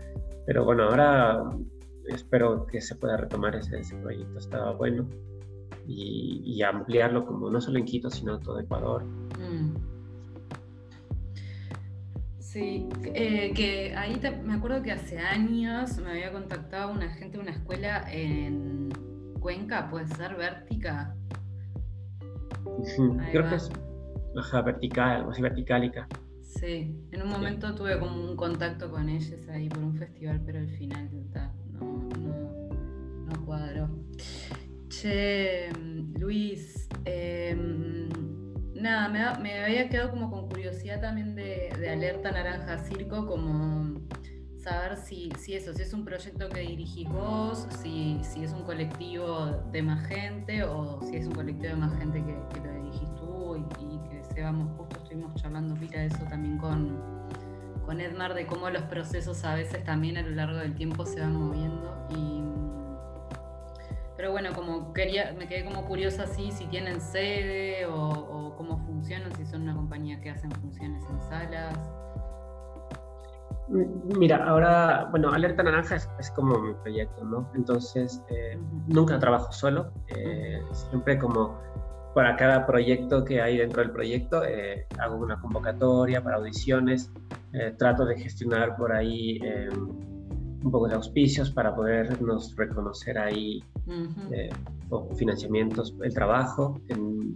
Pero bueno, ahora espero que se pueda retomar ese, ese proyecto, estaba bueno, y, y, ampliarlo como no solo en Quito, sino en todo Ecuador. Mm. Sí, eh, que ahí me acuerdo que hace años me había contactado una gente de una escuela en Cuenca, puede ser, Vértica. Creo que es ajá, vertical, algo así, verticalica. Sí, en un momento tuve como un contacto con ellos ahí por un festival, pero al final no, no, no cuadró. Che, Luis, em, nada, me, había quedado como con curiosidad también de, Alerta Naranja Circo, como saber si, si, eso, si es un proyecto que dirigís vos, si, si, es un colectivo de más gente o si es un colectivo de más gente que, que lo dirigís tú y, que se vamos, justo estuvimos charlando pila de eso también con, con Edmar, de cómo los procesos a veces también a lo largo del tiempo se van moviendo y pero bueno, como quería, me quedé como curiosa así si tienen sede o, cómo funcionan, si son una compañía que hacen funciones en salas. Mm, mira, ahora, bueno, Alerta Naranja es, como mi proyecto, ¿no? Entonces, eh, nunca trabajo solo, eh, siempre como para cada proyecto que hay dentro del proyecto, eh, hago una convocatoria para audiciones, trato de gestionar por ahí un poco de auspicios para podernos reconocer ahí eh, o financiamientos, el trabajo.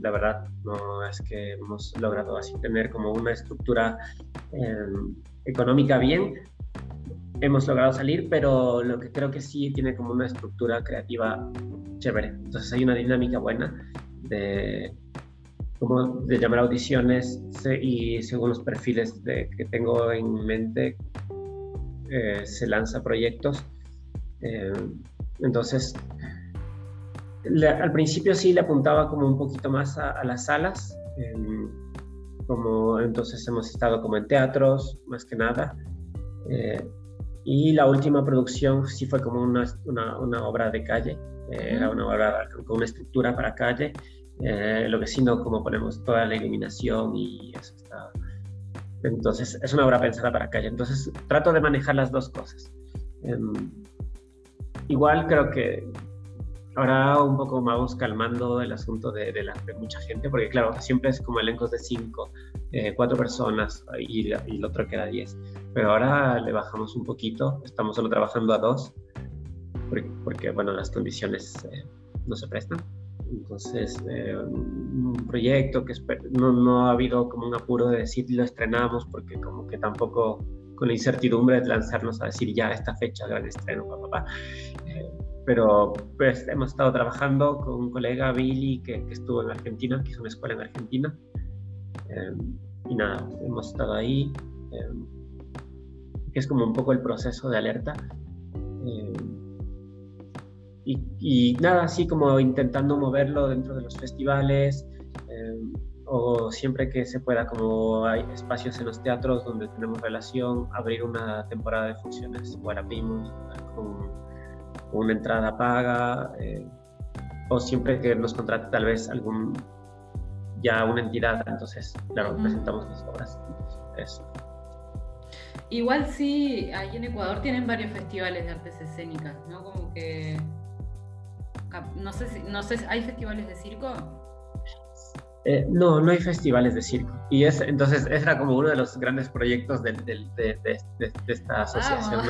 la verdad no es que hemos logrado así tener como una estructura em, económica bien. Hemos logrado salir, pero lo que creo que sí tiene como una estructura creativa chévere. Entonces hay una dinámica buena de, como de llamar audiciones y según los perfiles de, que tengo en mente eh, se lanza proyectos. Eh, entonces, al principio sí le apuntaba como un poquito más a, las salas, como entonces hemos estado como en teatros, más que nada. Eh, y la última producción sí fue como una, una, obra de calle, era una obra con una estructura para calle, lo que sí no como ponemos toda la iluminación y eso está entonces, es una obra pensada para calle. Entonces, trato de manejar las dos cosas. Em, igual creo que ahora un poco vamos calmando el asunto de, de, mucha gente, porque claro, siempre es como elencos de cinco, eh, cuatro personas y, y, el otro queda diez. Pero ahora le bajamos un poquito, estamos solo trabajando a dos, porque, bueno, las condiciones eh, no se prestan. Entonces, eh, un proyecto que no, no, ha habido como un apuro de decir lo estrenamos, porque como que tampoco con la incertidumbre de lanzarnos a decir ya esta fecha, gran estreno, papá. Eh, pero pues hemos estado trabajando con un colega, Billy, que, que estuvo en Argentina, que hizo una escuela en Argentina. Eh, y nada, hemos estado ahí, que es como un poco el proceso de alerta y, nada, así como intentando moverlo dentro de los festivales eh, o siempre que se pueda, como hay espacios en los teatros donde tenemos relación, abrir una temporada de funciones Guarapimos con, una entrada paga eh, o siempre que nos contrate tal vez algún ya una entidad, entonces, claro, presentamos las obras. Eso. Igual sí, ahí en Ecuador tienen varios festivales de artes escénicas, ¿no? Como que no sé si, no sé, ¿hay festivales de circo? Eh, no, no hay festivales de circo. Y es, entonces, ese era como uno de los grandes proyectos de, esta asociación.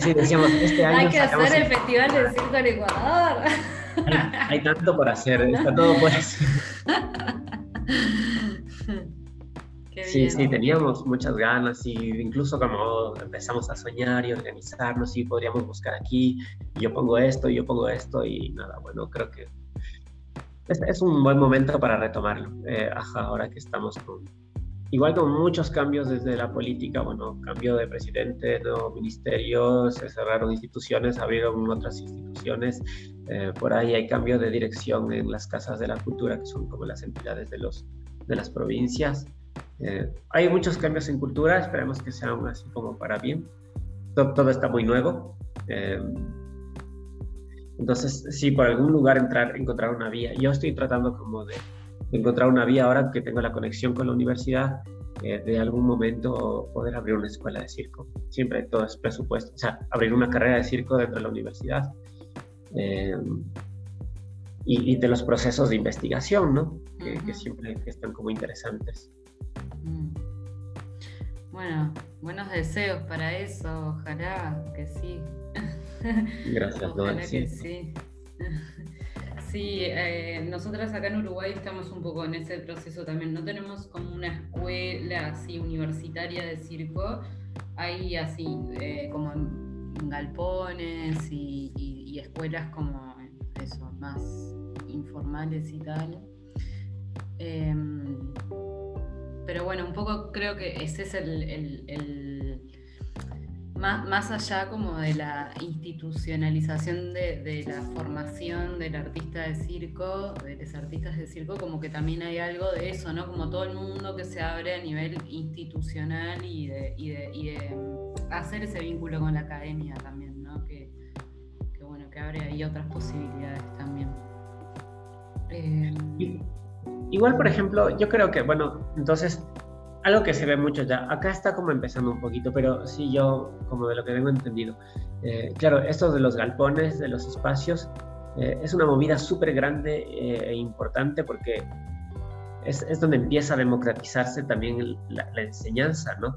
sí, decíamos, este año hay que hacer el festival de circo en Ecuador. Hay, tanto por hacer, está todo por hacer. Sí, sí, teníamos muchas ganas y incluso como empezamos a soñar y organizarnos y podríamos buscar aquí, yo pongo esto, yo pongo esto y nada, bueno, creo que es, un buen momento para retomarlo, eh, ahora que estamos con, igual con muchos cambios desde la política, bueno, cambio de presidente, nuevo ministerio, se cerraron instituciones, abrieron otras instituciones, eh, por ahí hay cambio de dirección en las casas de la cultura, que son como las entidades de, los, de las provincias. Eh, hay muchos cambios en cultura, esperemos que sean así como para bien. Todo, está muy nuevo. Eh, entonces, sí, por algún lugar entrar, encontrar una vía. Yo estoy tratando como de, encontrar una vía ahora que tengo la conexión con la universidad, eh, de algún momento poder abrir una escuela de circo. Siempre todo es presupuesto, o sea, abrir una carrera de circo dentro de la universidad. y, de los procesos de investigación, ¿no? Que, que siempre están como interesantes. Bueno, buenos deseos para eso, ojalá que sí. Gracias, ojalá que sí. Sí, eh, nosotras acá en Uruguay estamos un poco en ese proceso también. No tenemos como una escuela así universitaria de circo. Hay así eh, como galpones y, escuelas como eso, más informales y tal. Em, pero bueno, un poco creo que ese es el más, allá como de la institucionalización de, la formación del artista de circo, de los artistas de circo, como que también hay algo de eso, ¿no? Como todo el mundo que se abre a nivel institucional y de, mm, hacer ese vínculo con la academia también, ¿no? Que, bueno, que abre ahí otras posibilidades también. Eh, igual, por ejemplo, yo creo que, bueno, entonces algo que se ve mucho ya. Acá está como empezando un poquito, pero sí yo, como de lo que tengo entendido. Eh, claro, esto de los galpones, de los espacios, eh, es una movida súper grande eh, e importante porque es, es, donde empieza a democratizarse también la, enseñanza, ¿no?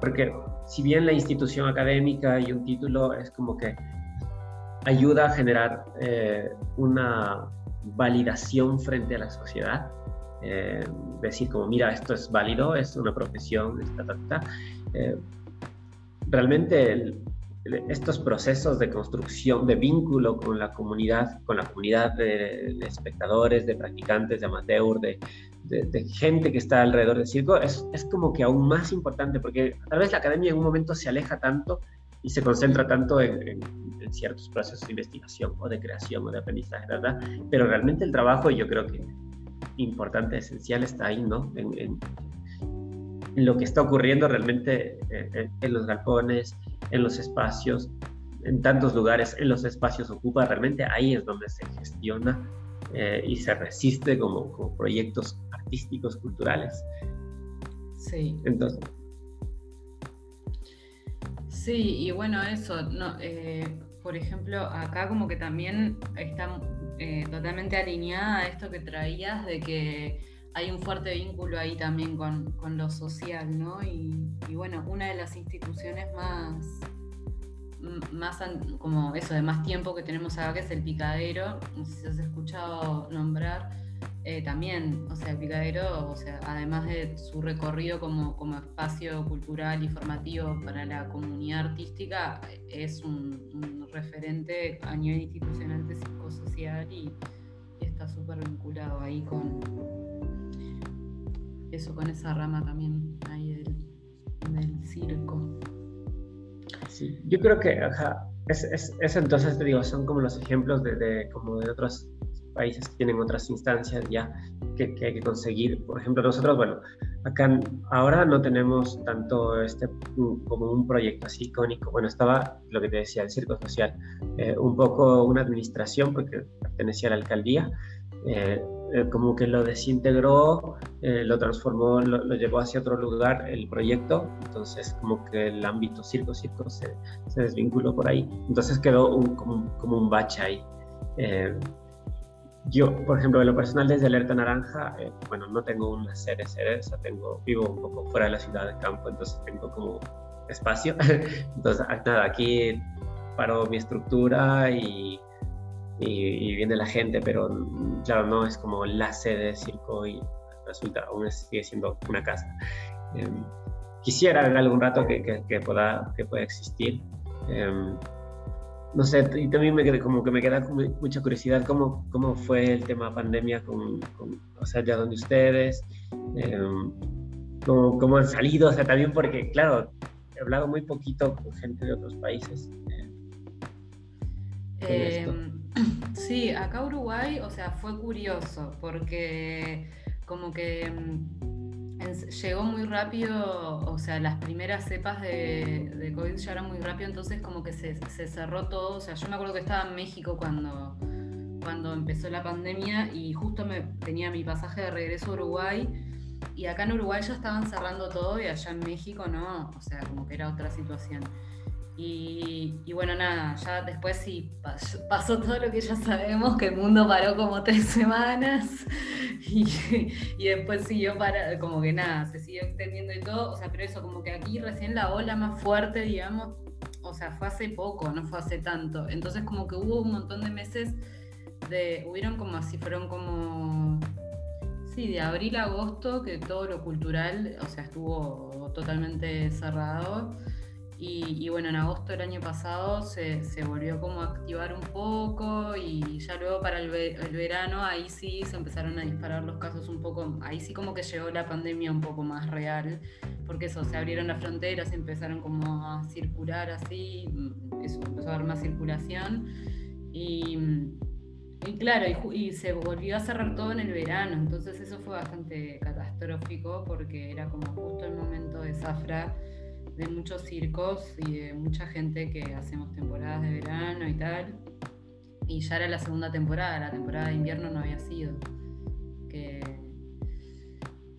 porque si bien la institución académica y un título es como que ayuda a generar una validación frente a la sociedad, eh, decir como, mira, esto es válido, es una profesión, eh, realmente estos procesos de construcción, de vínculo con la comunidad, con la comunidad de, espectadores, de practicantes, de amateur, de, gente que está alrededor del circo, es, es, como que aún más importante, porque tal vez la academia en un momento se aleja tanto y se concentra tanto en, en ciertos procesos de investigación o de creación o de aprendizaje, ¿verdad? Pero realmente el trabajo, yo creo que importante, esencial está ahí, ¿no? En, lo que está ocurriendo realmente eh, en, los galpones, en los espacios, en tantos lugares, en los espacios ocupa, realmente ahí es donde se gestiona eh, y se resiste como, proyectos artísticos, culturales. Sí. Entonces. Sí, y bueno, eso, no, eh, por ejemplo, acá como que también está eh, totalmente alineada a esto que traías de que hay un fuerte vínculo ahí también con, lo social, ¿no? Y, bueno, una de las instituciones más, más como eso, de más tiempo que tenemos acá, que es el picadero, no sé si has escuchado nombrar, eh, también, o sea, Picadero, o sea, además de su recorrido como, como espacio cultural y formativo para la comunidad artística, es un, referente a nivel institucional de psicosocial y, está súper vinculado ahí con eso, con esa rama también ahí del, circo. Sí, yo creo que, ajá, es, es, entonces te digo, son como los ejemplos de como de otros países que tienen otras instancias ya que, hay que conseguir. Por ejemplo, nosotros, bueno, acá ahora no tenemos tanto este como un proyecto así icónico. Bueno, estaba lo que te decía, el Circo Social, eh, un poco una administración porque pertenecía a la alcaldía. Eh, eh, como que lo desintegró, lo transformó, lo, llevó hacia otro lugar el proyecto, entonces como que el ámbito circo-circo se, se, desvinculó por ahí, entonces quedó un, como, como, un bache ahí. Yo, por ejemplo, en lo personal desde Alerta Naranja, eh, bueno, no tengo una sede, sede, o sea, tengo, vivo un poco fuera de la ciudad de campo, entonces tengo como espacio. entonces, ah, nada, aquí paro mi estructura y, y, viene la gente, pero claro, no es como la sede de circo y resulta, aún sigue siendo una casa. Em, quisiera en algún rato que, que, pueda, que pueda existir. Eh, no sé, y también me como que me queda mucha curiosidad cómo, cómo fue el tema pandemia con, o sea, ya donde ustedes, em, cómo, han salido, o sea, también porque, claro, he hablado muy poquito con gente de otros países. Eh, em, sí, acá Uruguay, o sea, fue curioso porque como que em, llegó muy rápido, o sea, las primeras cepas de, COVID llegaron muy rápido, entonces como que se, cerró todo. O sea, yo me acuerdo que estaba en México cuando, cuando empezó la pandemia y justo me tenía mi pasaje de regreso a Uruguay. Y acá en Uruguay ya estaban cerrando todo y allá en México no, o sea, como que era otra situación. Y, bueno, nada, ya después sí pasó todo lo que ya sabemos, que el mundo paró como tres semanas y, y, después siguió para, como que nada, se siguió extendiendo y todo, o sea, pero eso, como que aquí recién la ola más fuerte, digamos, o sea, fue hace poco, no fue hace tanto. Entonces como que hubo un montón de meses de, hubieron como así, fueron como, sí, de abril a agosto, que todo lo cultural, o sea, estuvo totalmente cerrado. Y, bueno, en agosto del año pasado se, volvió como a activar un poco y ya luego para el, el, verano ahí sí se empezaron a disparar los casos un poco, ahí sí como que llegó la pandemia un poco más real, porque eso, se abrieron las fronteras y empezaron como a circular así, mm, eso, empezó a haber más circulación y, y claro, y, se volvió a cerrar todo en el verano, entonces eso fue bastante catastrófico porque era como justo el momento de zafra de muchos circos y de mucha gente que hacemos temporadas de verano y tal. Y ya era la segunda temporada, la temporada de invierno no había sido.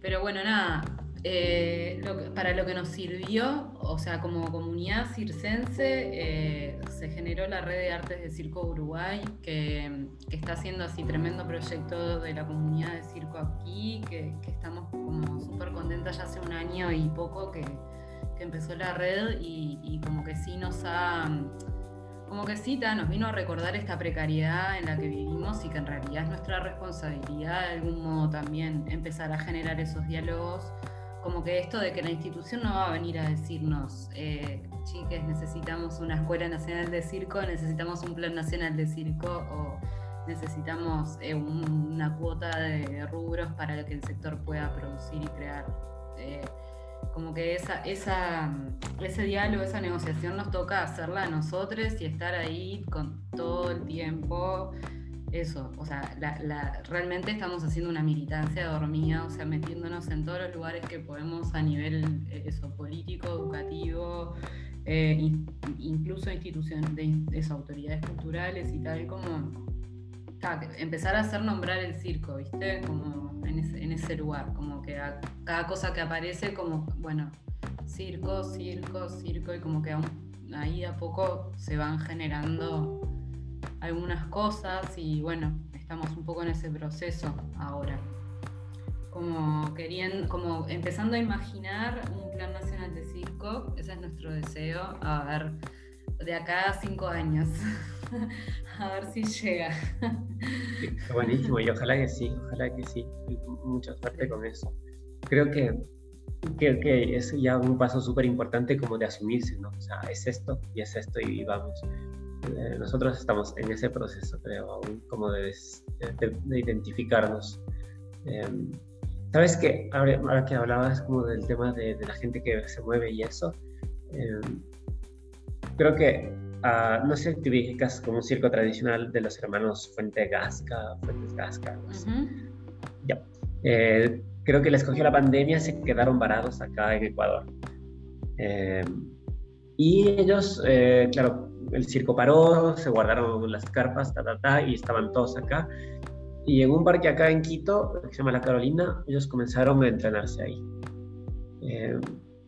Pero bueno, nada, eh, para lo que nos sirvió, o sea, como comunidad circense, eh, se generó la red de artes de circo Uruguay, que, está haciendo así tremendo proyecto de la comunidad de circo aquí, que, que estamos como súper contentas ya hace un año y poco que, que empezó la red y, como que sí nos ha, como que sí nos vino a recordar esta precariedad en la que vivimos y que en realidad es nuestra responsabilidad de algún modo también empezar a generar esos diálogos, como que esto de que la institución no va a venir a decirnos, eh, chiques, necesitamos una escuela nacional de circo, necesitamos un plan nacional de circo o necesitamos eh, una cuota de rubros para que el sector pueda producir y crear. Eh, como que esa, esa, ese diálogo, esa negociación nos toca hacerla a nosotros y estar ahí con todo el tiempo. Eso, o sea, realmente estamos haciendo una militancia dormida, o sea, metiéndonos en todos los lugares que podemos a nivel eh, eso, político, educativo, eh, incluso instituciones de, autoridades culturales y tal, como empezar a hacer nombrar el circo, ¿viste? Como en ese, lugar, como que cada cosa que aparece, como, bueno, circo, circo, circo, y como que ahí a poco se van generando algunas cosas y bueno, estamos un poco en ese proceso ahora. Como queriendo, como empezando a imaginar un plan nacional de circo, ese es nuestro deseo, a ver, de acá a cinco años. a ver si llega. buenísimo, y ojalá que sí, ojalá que sí. Mucha suerte con eso. Creo que, que, es ya un paso súper importante como de asumirse, ¿no? O sea, es esto y es esto y vamos. Eh, nosotros estamos en ese proceso, creo, como de, de, identificarnos. Em, Sabes que ahora, que hablabas como del tema de, la gente que se mueve y eso, em, creo que uh, no sé, te ubicas como un circo tradicional de los hermanos Fuente Gasca, Fuentes Gasca. Ya. Eh, creo que les cogió la pandemia, se quedaron varados acá en Ecuador. Eh, y ellos, eh, claro, el circo paró, se guardaron las carpas, ta, ta, ta, y estaban todos acá. Y en un parque acá en Quito, que se llama La Carolina, ellos comenzaron a entrenarse ahí.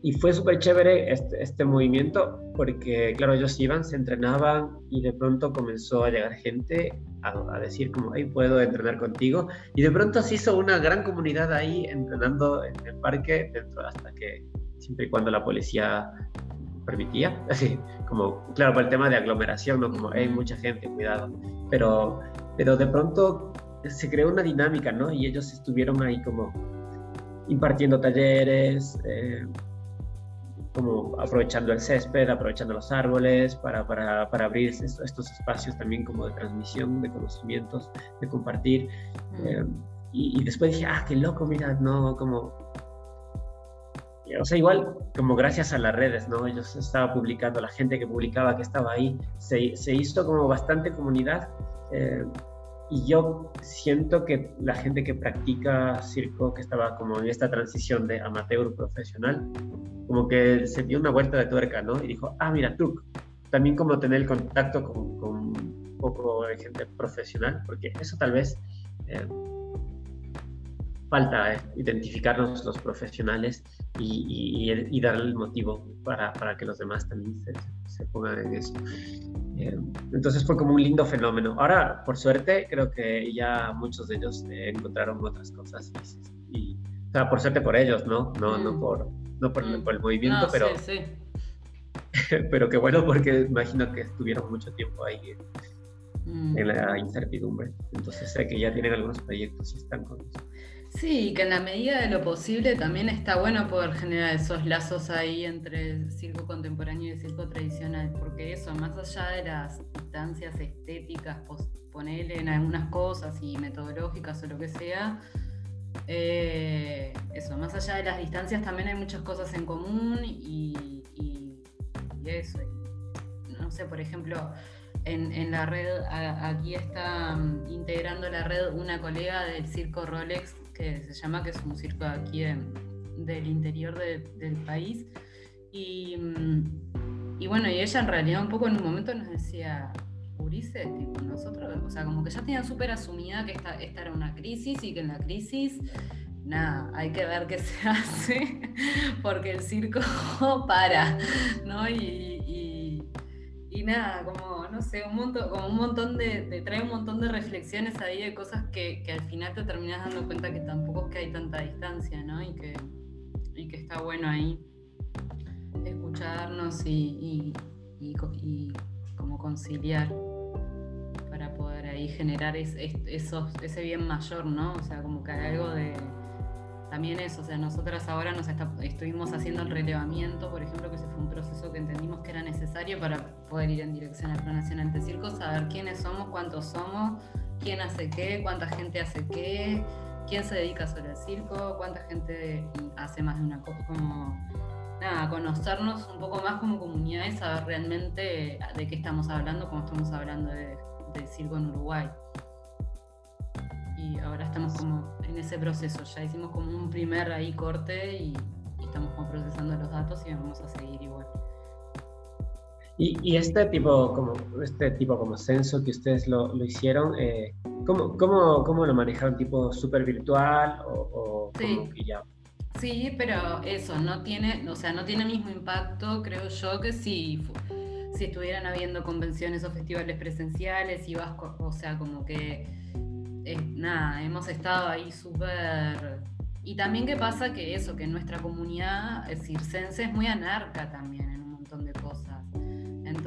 Y fue súper chévere este, este, movimiento porque, claro, ellos iban, se entrenaban y de pronto comenzó a llegar gente a, decir como, hey, puedo entrenar contigo. Y de pronto se hizo una gran comunidad ahí entrenando en el parque dentro hasta que, siempre y cuando la policía permitía, así como, claro, por el tema de aglomeración, ¿no? Como, hay mucha gente, cuidado. Pero, pero de pronto se creó una dinámica, ¿no? Y ellos estuvieron ahí como impartiendo talleres, eh, como aprovechando el césped, aprovechando los árboles para, para, para abrir estos, espacios también como de transmisión de conocimientos, de compartir. Mm. Eh, y, después dije, ah, qué loco, mira, no, como... O sea, igual como gracias a las redes, ¿no? Ellos estaba publicando, la gente que publicaba que estaba ahí, se, se hizo como bastante comunidad. Eh, y yo siento que la gente que practica circo, que estaba como en esta transición de amateur profesional, como que se dio una vuelta de tuerca, ¿no? Y dijo, ah, mira, tú, también como tener el contacto con, con un poco de gente profesional, porque eso tal vez eh, falta eh, identificarnos los profesionales y, y, darle el motivo para, para, que los demás también se, se pongan en eso. Eh, entonces fue como un lindo fenómeno. Ahora, por suerte, creo que ya muchos de ellos eh, encontraron otras cosas. Y, o sea, por suerte por ellos, ¿no? No, no, mm. por, no por, mm. por el movimiento, pero... Sí, sí. pero qué bueno porque imagino que estuvieron mucho tiempo ahí mm. en la incertidumbre. Entonces sé que ya tienen algunos proyectos y están con eso. Sí, que en la medida de lo posible también está bueno poder generar esos lazos ahí entre el circo contemporáneo y el circo tradicional, porque eso, más allá de las distancias estéticas, ponerle en algunas cosas y metodológicas o lo que sea, eh, eso, más allá de las distancias también hay muchas cosas en común y, y eso. no sé, por ejemplo, en, la red, aquí está mm, integrando la red una colega del circo Rolex que se llama, que es un circo aquí del interior del país. Y, mm, y, bueno, y ella en realidad un poco en un momento nos decía, Ulises, tipo, nosotros, o sea, como que ya tenían súper asumida que esta, esta era una crisis y que en la crisis nada, hay que ver qué se hace, porque el circo para, ¿no? Y, y nada, como, no sé, un montón, como un montón de, trae un montón de reflexiones ahí de cosas que, al final te terminas dando cuenta que tampoco es que hay tanta distancia, ¿no? Y que, y que está bueno ahí escucharnos y, y, como conciliar para poder ahí generar esos, ese bien mayor, ¿no? O sea, como que hay algo de también eso, o sea, nosotras ahora nos estuvimos haciendo el relevamiento, por ejemplo, que ese fue un proceso que entendimos que era necesario para poder ir en dirección al Plan Nacional de Circo, saber quiénes somos, cuántos somos, quién hace qué, cuánta gente hace qué, quién se dedica solo al circo, cuánta gente hace más de una cosa, como nada, conocernos un poco más como comunidad y saber realmente de qué estamos hablando, como estamos hablando de, de circo en Uruguay y ahora estamos como en ese proceso. Ya hicimos como un primer ahí corte y, estamos como procesando los datos y vamos a seguir igual. Y, y, este tipo como este tipo como censo que ustedes lo, lo hicieron, eh, ¿cómo, cómo, cómo, lo manejaron? ¿Tipo súper virtual o, sí. ya? Sí, pero eso no tiene, o sea, no tiene el mismo impacto, creo yo, que si, si estuvieran habiendo convenciones o festivales presenciales y vas, o sea, como que nada, hemos estado ahí súper... Y también qué pasa que eso, que nuestra comunidad circense es muy anarca también en un montón de cosas.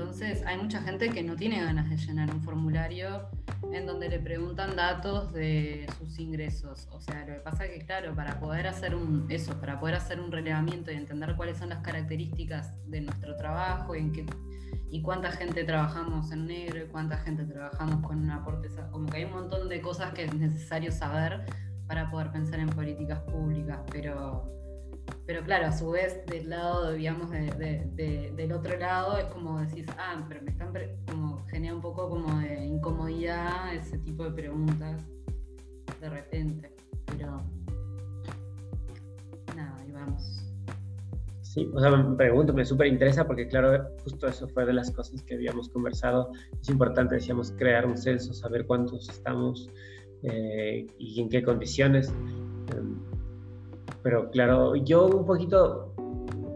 Entonces hay mucha gente que no tiene ganas de llenar un formulario en donde le preguntan datos de sus ingresos. O sea, lo que pasa es que, claro, para poder hacer un, eso, para poder hacer un relevamiento y entender cuáles son las características de nuestro trabajo y en qué y cuánta gente trabajamos en negro y cuánta gente trabajamos con un aporte, como que hay un montón de cosas que es necesario saber para poder pensar en políticas públicas, pero, pero claro, a su vez del lado, digamos, del otro lado es como decís, ah, pero me están, como genera un poco como de incomodidad ese tipo de preguntas de repente, pero nada, ahí vamos. Sí, o sea, me pregunto, me súper interesa porque claro, justo eso fue de las cosas que habíamos conversado. Es importante, decíamos, crear un censo, saber cuántos estamos eh, y en qué condiciones. Pero claro, yo un poquito,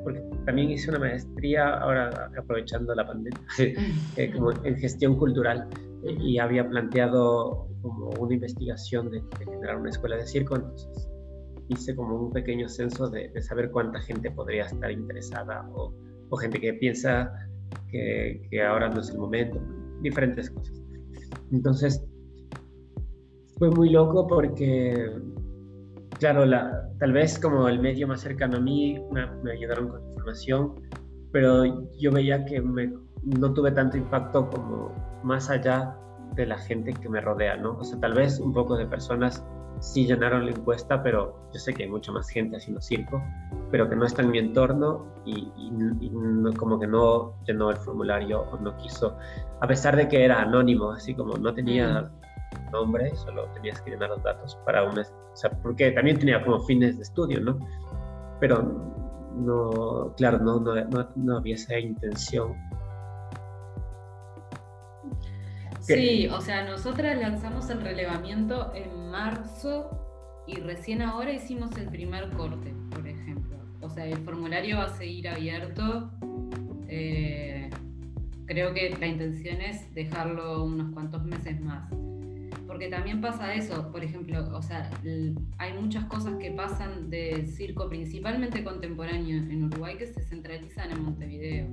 porque también hice una maestría, ahora aprovechando la pandemia, eh, como en gestión cultural y había planteado como una investigación de, de generar una escuela de circo, entonces hice como un pequeño censo de, saber cuánta gente podría estar interesada o, gente que piensa que, ahora no es el momento, diferentes cosas. Entonces, fue muy loco porque, claro, la, tal vez como el medio más cercano a mí me, ayudaron con información, pero yo veía que no tuve tanto impacto como más allá de la gente que me rodea, ¿no? O sea, tal vez un poco de personas sí llenaron la encuesta, pero yo sé que hay mucha más gente haciendo circo, pero que no está en mi entorno y, como que no llenó el formulario o no quiso, a pesar de que era anónimo, así como no tenía nombre, solo tenías que llenar los datos para un... O sea, porque también tenía como fines de estudio, ¿no? Pero no, claro, no, no, no había esa intención Sí, o sea, nosotras lanzamos el relevamiento en marzo y recién ahora hicimos el primer corte, por ejemplo. O sea, el formulario va a seguir abierto. Eh, creo que la intención es dejarlo unos cuantos meses más. Porque también pasa eso, por ejemplo, o sea, hay muchas cosas que pasan del circo, principalmente contemporáneo en Uruguay, que se centralizan en Montevideo.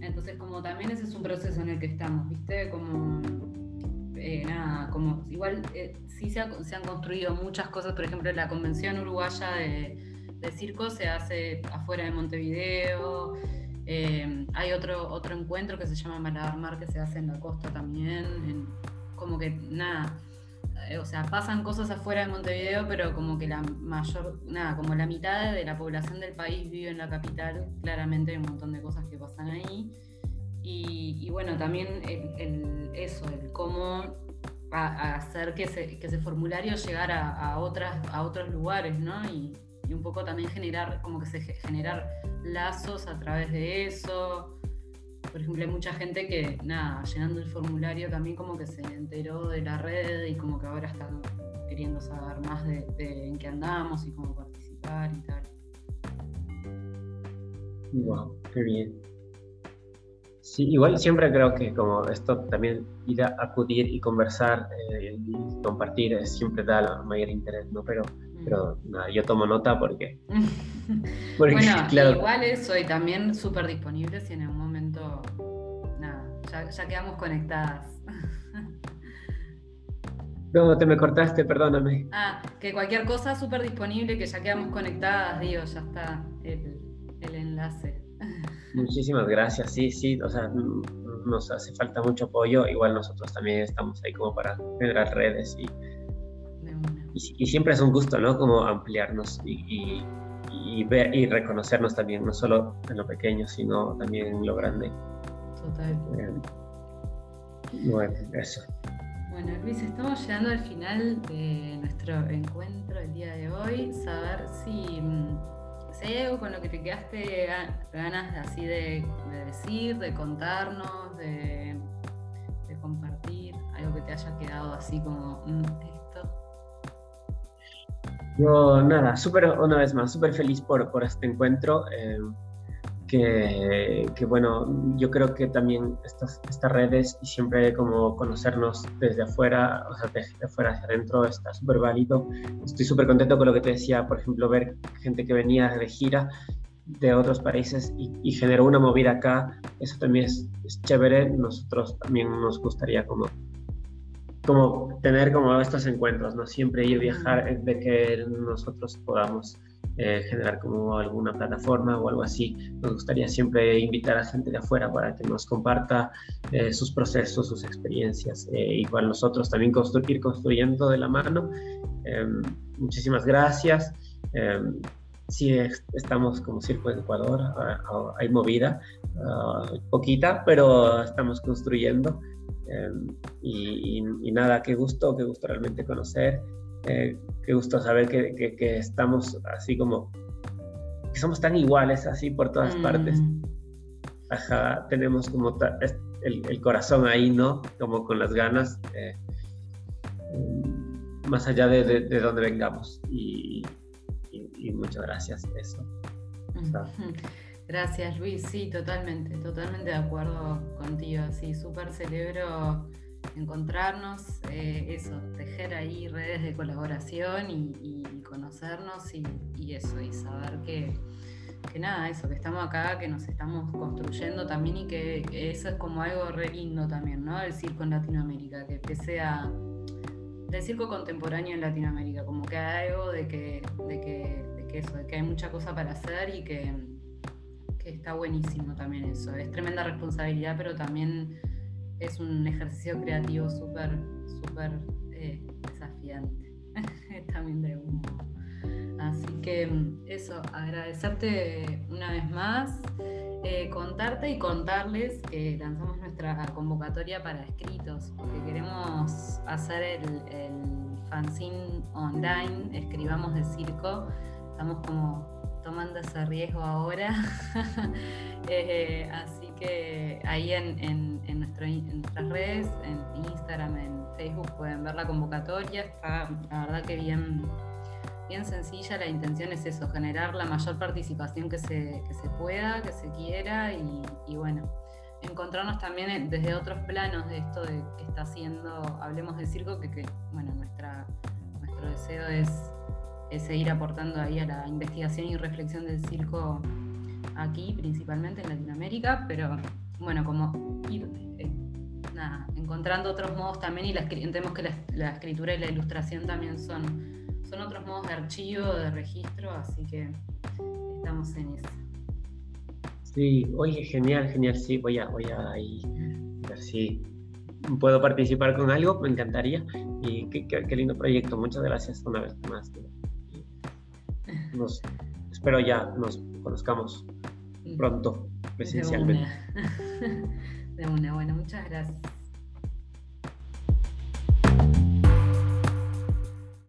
Entonces, como también ese es un proceso en el que estamos, ¿viste? Como eh, nada, como igual eh, sí se, han construido muchas cosas, por ejemplo, la Convención Uruguaya de, Circo se hace afuera de Montevideo, eh, hay otro, otro encuentro que se llama Mar que se hace en la costa también, como que nada, o sea, pasan cosas afuera de Montevideo, pero como que la mayor, nada, como la mitad de la población del país vive en la capital, claramente hay un montón de cosas que pasan ahí. Y, bueno, también eso, el cómo hacer que ese, formulario llegara a, otras, a otros lugares, ¿no? Y, un poco también generar, como que generar lazos a través de eso. Por ejemplo, hay mucha gente que, nada, llenando el formulario también como que se enteró de la red y como que ahora están queriendo saber más de, de en qué andamos y cómo participar y tal. Wow, qué bien. Sí, igual siempre creo que como esto también ir a acudir y conversar eh, y compartir siempre da mayor interés, ¿no? Pero, mm. pero nada, yo tomo nota porque... bueno, claro, igual eso y también súper disponible si en algún momento, nada, ya, quedamos conectadas. No, te me cortaste, perdóname. Ah, que cualquier cosa súper disponible, que ya quedamos conectadas, digo, ya está el, el enlace. Muchísimas gracias, sí, sí, o sea, nos hace falta mucho apoyo, igual nosotros también estamos ahí como para generar redes y, y, siempre es un gusto, ¿no? Como ampliarnos y, y, ver y reconocernos también, no solo en lo pequeño, sino también en lo grande. Total. Eh, bueno, eso. Bueno, Luis, estamos llegando al final de nuestro encuentro el día de hoy. Saber si mm, si hay algo con lo que te quedaste ganas así de, decir, de contarnos, de, compartir, algo que te haya quedado así como mm, No, nada, súper, una vez más, súper feliz por, por este encuentro. Eh, que, bueno, yo creo que también estas, estas redes y siempre como conocernos desde afuera, o sea, desde afuera hacia adentro está súper válido. Estoy súper contento con lo que te decía, por ejemplo, ver gente que venía de gira de otros países y, generó una movida acá, eso también es, chévere, nosotros también nos gustaría como como tener como estos encuentros, no siempre ir viajar, de que nosotros podamos eh, generar como alguna plataforma o algo así. Nos gustaría siempre invitar a gente de afuera para que nos comparta eh, sus procesos, sus experiencias. Eh, igual nosotros también construir, construyendo de la mano. Em, muchísimas gracias. Em, sí, estamos como Circo de Ecuador, ah, ah, hay movida, ah, poquita, pero estamos construyendo. Em, y, y, nada, qué gusto, qué gusto realmente conocer eh, qué gusto saber que, que, estamos así como, que somos tan iguales así por todas partes. Mm. Ajá, tenemos como el, el, corazón ahí, ¿no? Como con las ganas, eh, mm, más allá de, de, donde vengamos. Y, y, muchas gracias, eso. Gracias Luis, sí, totalmente, totalmente de acuerdo contigo, sí, súper celebro encontrarnos, eh, eso, tejer ahí redes de colaboración y, conocernos y, eso, y saber que, nada, eso, que estamos acá, que nos estamos construyendo también y que, eso es como algo re lindo también, ¿no? El circo en Latinoamérica, que pese a del circo contemporáneo en Latinoamérica, como que hay algo de que, de que, de que eso, de que hay mucha cosa para hacer y que, está buenísimo también eso. Es tremenda responsabilidad, pero también es un ejercicio creativo súper, súper eh, desafiante, también de humo. Así que eso, agradecerte una vez más, eh, contarte y contarles que lanzamos nuestra convocatoria para escritos, porque queremos hacer el, el fanzine online, escribamos de circo, estamos como tomando ese riesgo ahora. Eh, así que ahí en, en, nuestras redes, en Instagram, en Facebook, pueden ver la convocatoria. Está la verdad que bien, bien sencilla, la intención es eso, generar la mayor participación que se, que se pueda, que se quiera y, bueno, encontrarnos también desde otros planos de esto de que está haciendo, hablemos de circo, que, que bueno, nuestra, nuestro deseo es, es seguir aportando ahí a la investigación y reflexión del circo aquí, principalmente en Latinoamérica, pero bueno, como ir eh, encontrando otros modos también y la, entendemos que la, escritura y la ilustración también son, son otros modos de archivo, de registro, así que estamos en eso. Sí, oye, genial, genial, sí, voy a, voy a ver si puedo participar con algo, me encantaría. Y qué, lindo proyecto, muchas gracias una vez más espero ya nos conozcamos pronto presencialmente. De una, de una. bueno, muchas gracias.